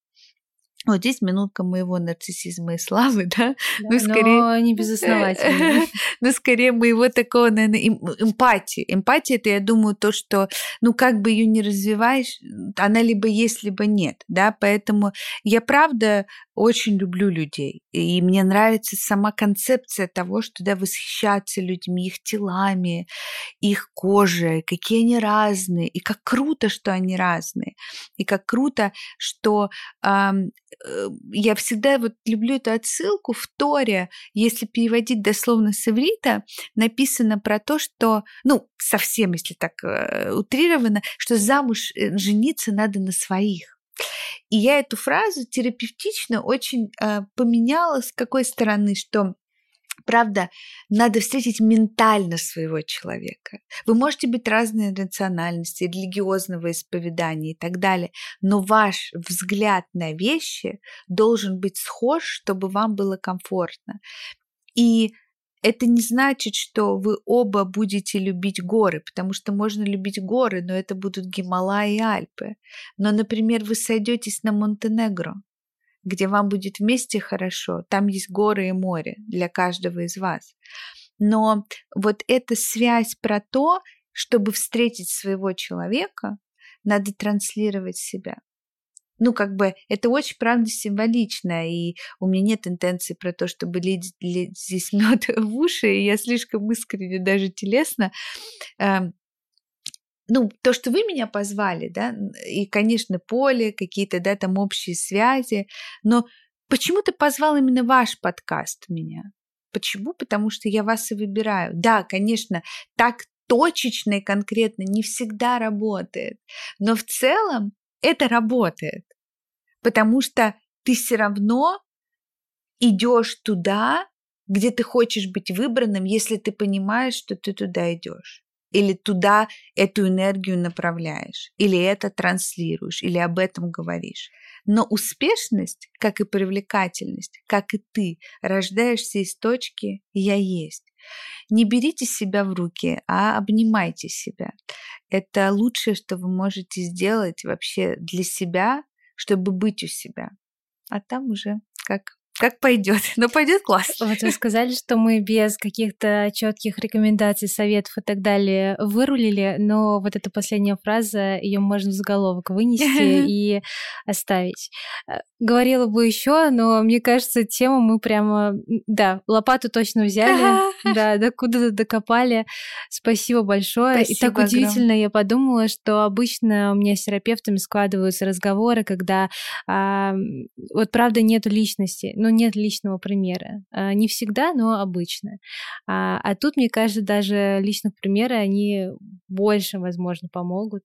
Вот здесь минутка моего нарциссизма и славы, да? да ну, скорее... Но не безосновательно. ну, скорее моего такого, наверное, эм, эмпатии. Эмпатия — это, я думаю, то, что, ну, как бы ее не развиваешь, она либо есть, либо нет, да? Поэтому я, правда, очень люблю людей. И мне нравится сама концепция того, что да, восхищаться людьми, их телами, их кожей, какие они разные, и как круто, что они разные, и как круто, что я всегда вот люблю эту отсылку в Торе, если переводить дословно с иврита, написано про то, что, ну, совсем, если так э, утрировано, что замуж э, жениться надо на своих. И я эту фразу терапевтично очень э, поменяла с какой стороны, что Правда, надо встретить ментально своего человека. Вы можете быть разной национальности, религиозного исповедания и так далее, но ваш взгляд на вещи должен быть схож, чтобы вам было комфортно. И это не значит, что вы оба будете любить горы, потому что можно любить горы, но это будут Гималаи и Альпы. Но, например, вы сойдетесь на Монтенегро, где вам будет вместе хорошо, там есть горы и море для каждого из вас. Но вот эта связь про то, чтобы встретить своего человека, надо транслировать себя ну, как бы, это очень, правда, символично, и у меня нет интенции про то, чтобы лить, лить здесь мед в уши, и я слишком искренне, даже телесно. Эм, ну, то, что вы меня позвали, да, и, конечно, поле, какие-то, да, там общие связи, но почему ты позвал именно ваш подкаст меня? Почему? Потому что я вас и выбираю. Да, конечно, так точечно и конкретно не всегда работает, но в целом это работает, потому что ты все равно идешь туда, где ты хочешь быть выбранным, если ты понимаешь, что ты туда идешь. Или туда эту энергию направляешь, или это транслируешь, или об этом говоришь. Но успешность, как и привлекательность, как и ты, рождаешься из точки «я есть». Не берите себя в руки, а обнимайте себя. Это лучшее, что вы можете сделать вообще для себя, чтобы быть у себя. А там уже как как пойдет. Но пойдет классно. Вот вы сказали, что мы без каких-то четких рекомендаций, советов и так далее вырулили, но вот эта последняя фраза, ее можно в заголовок вынести и оставить. Э, говорила бы еще, но мне кажется, тему мы прямо, да, лопату точно взяли, да, докуда-то докопали. Спасибо большое. Спасибо и так удивительно, я подумала, что обычно у меня с терапевтами складываются разговоры, когда а, вот правда нету личности, ну нет личного примера. А, не всегда, но обычно. А, а тут, мне кажется, даже личных примеров, они больше, возможно, помогут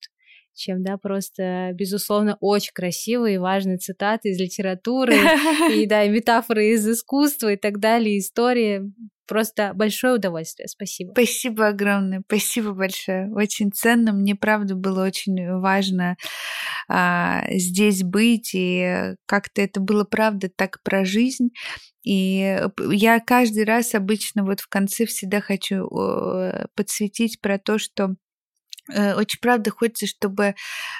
чем, да, просто, безусловно, очень красивые и важные цитаты из литературы, и, да, метафоры из искусства и так далее, истории. Просто большое удовольствие. Спасибо. Спасибо огромное. Спасибо большое. Очень ценно. Мне, правда, было очень важно а, здесь быть. И как-то это было, правда, так про жизнь. И я каждый раз обычно вот в конце всегда хочу подсветить про то, что очень правда хочется, чтобы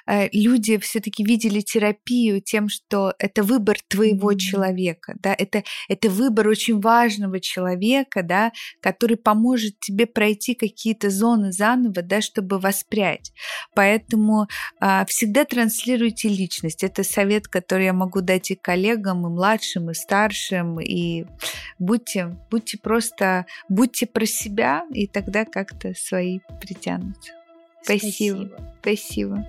э, люди все-таки видели терапию тем, что это выбор твоего человека, да, это, это выбор очень важного человека, да, который поможет тебе пройти какие-то зоны заново, да, чтобы воспрять. Поэтому а, всегда транслируйте личность. Это совет, который я могу дать и коллегам, и младшим, и старшим, и будьте, будьте просто, будьте про себя, и тогда как-то свои притянутся. Спасибо. Спасибо.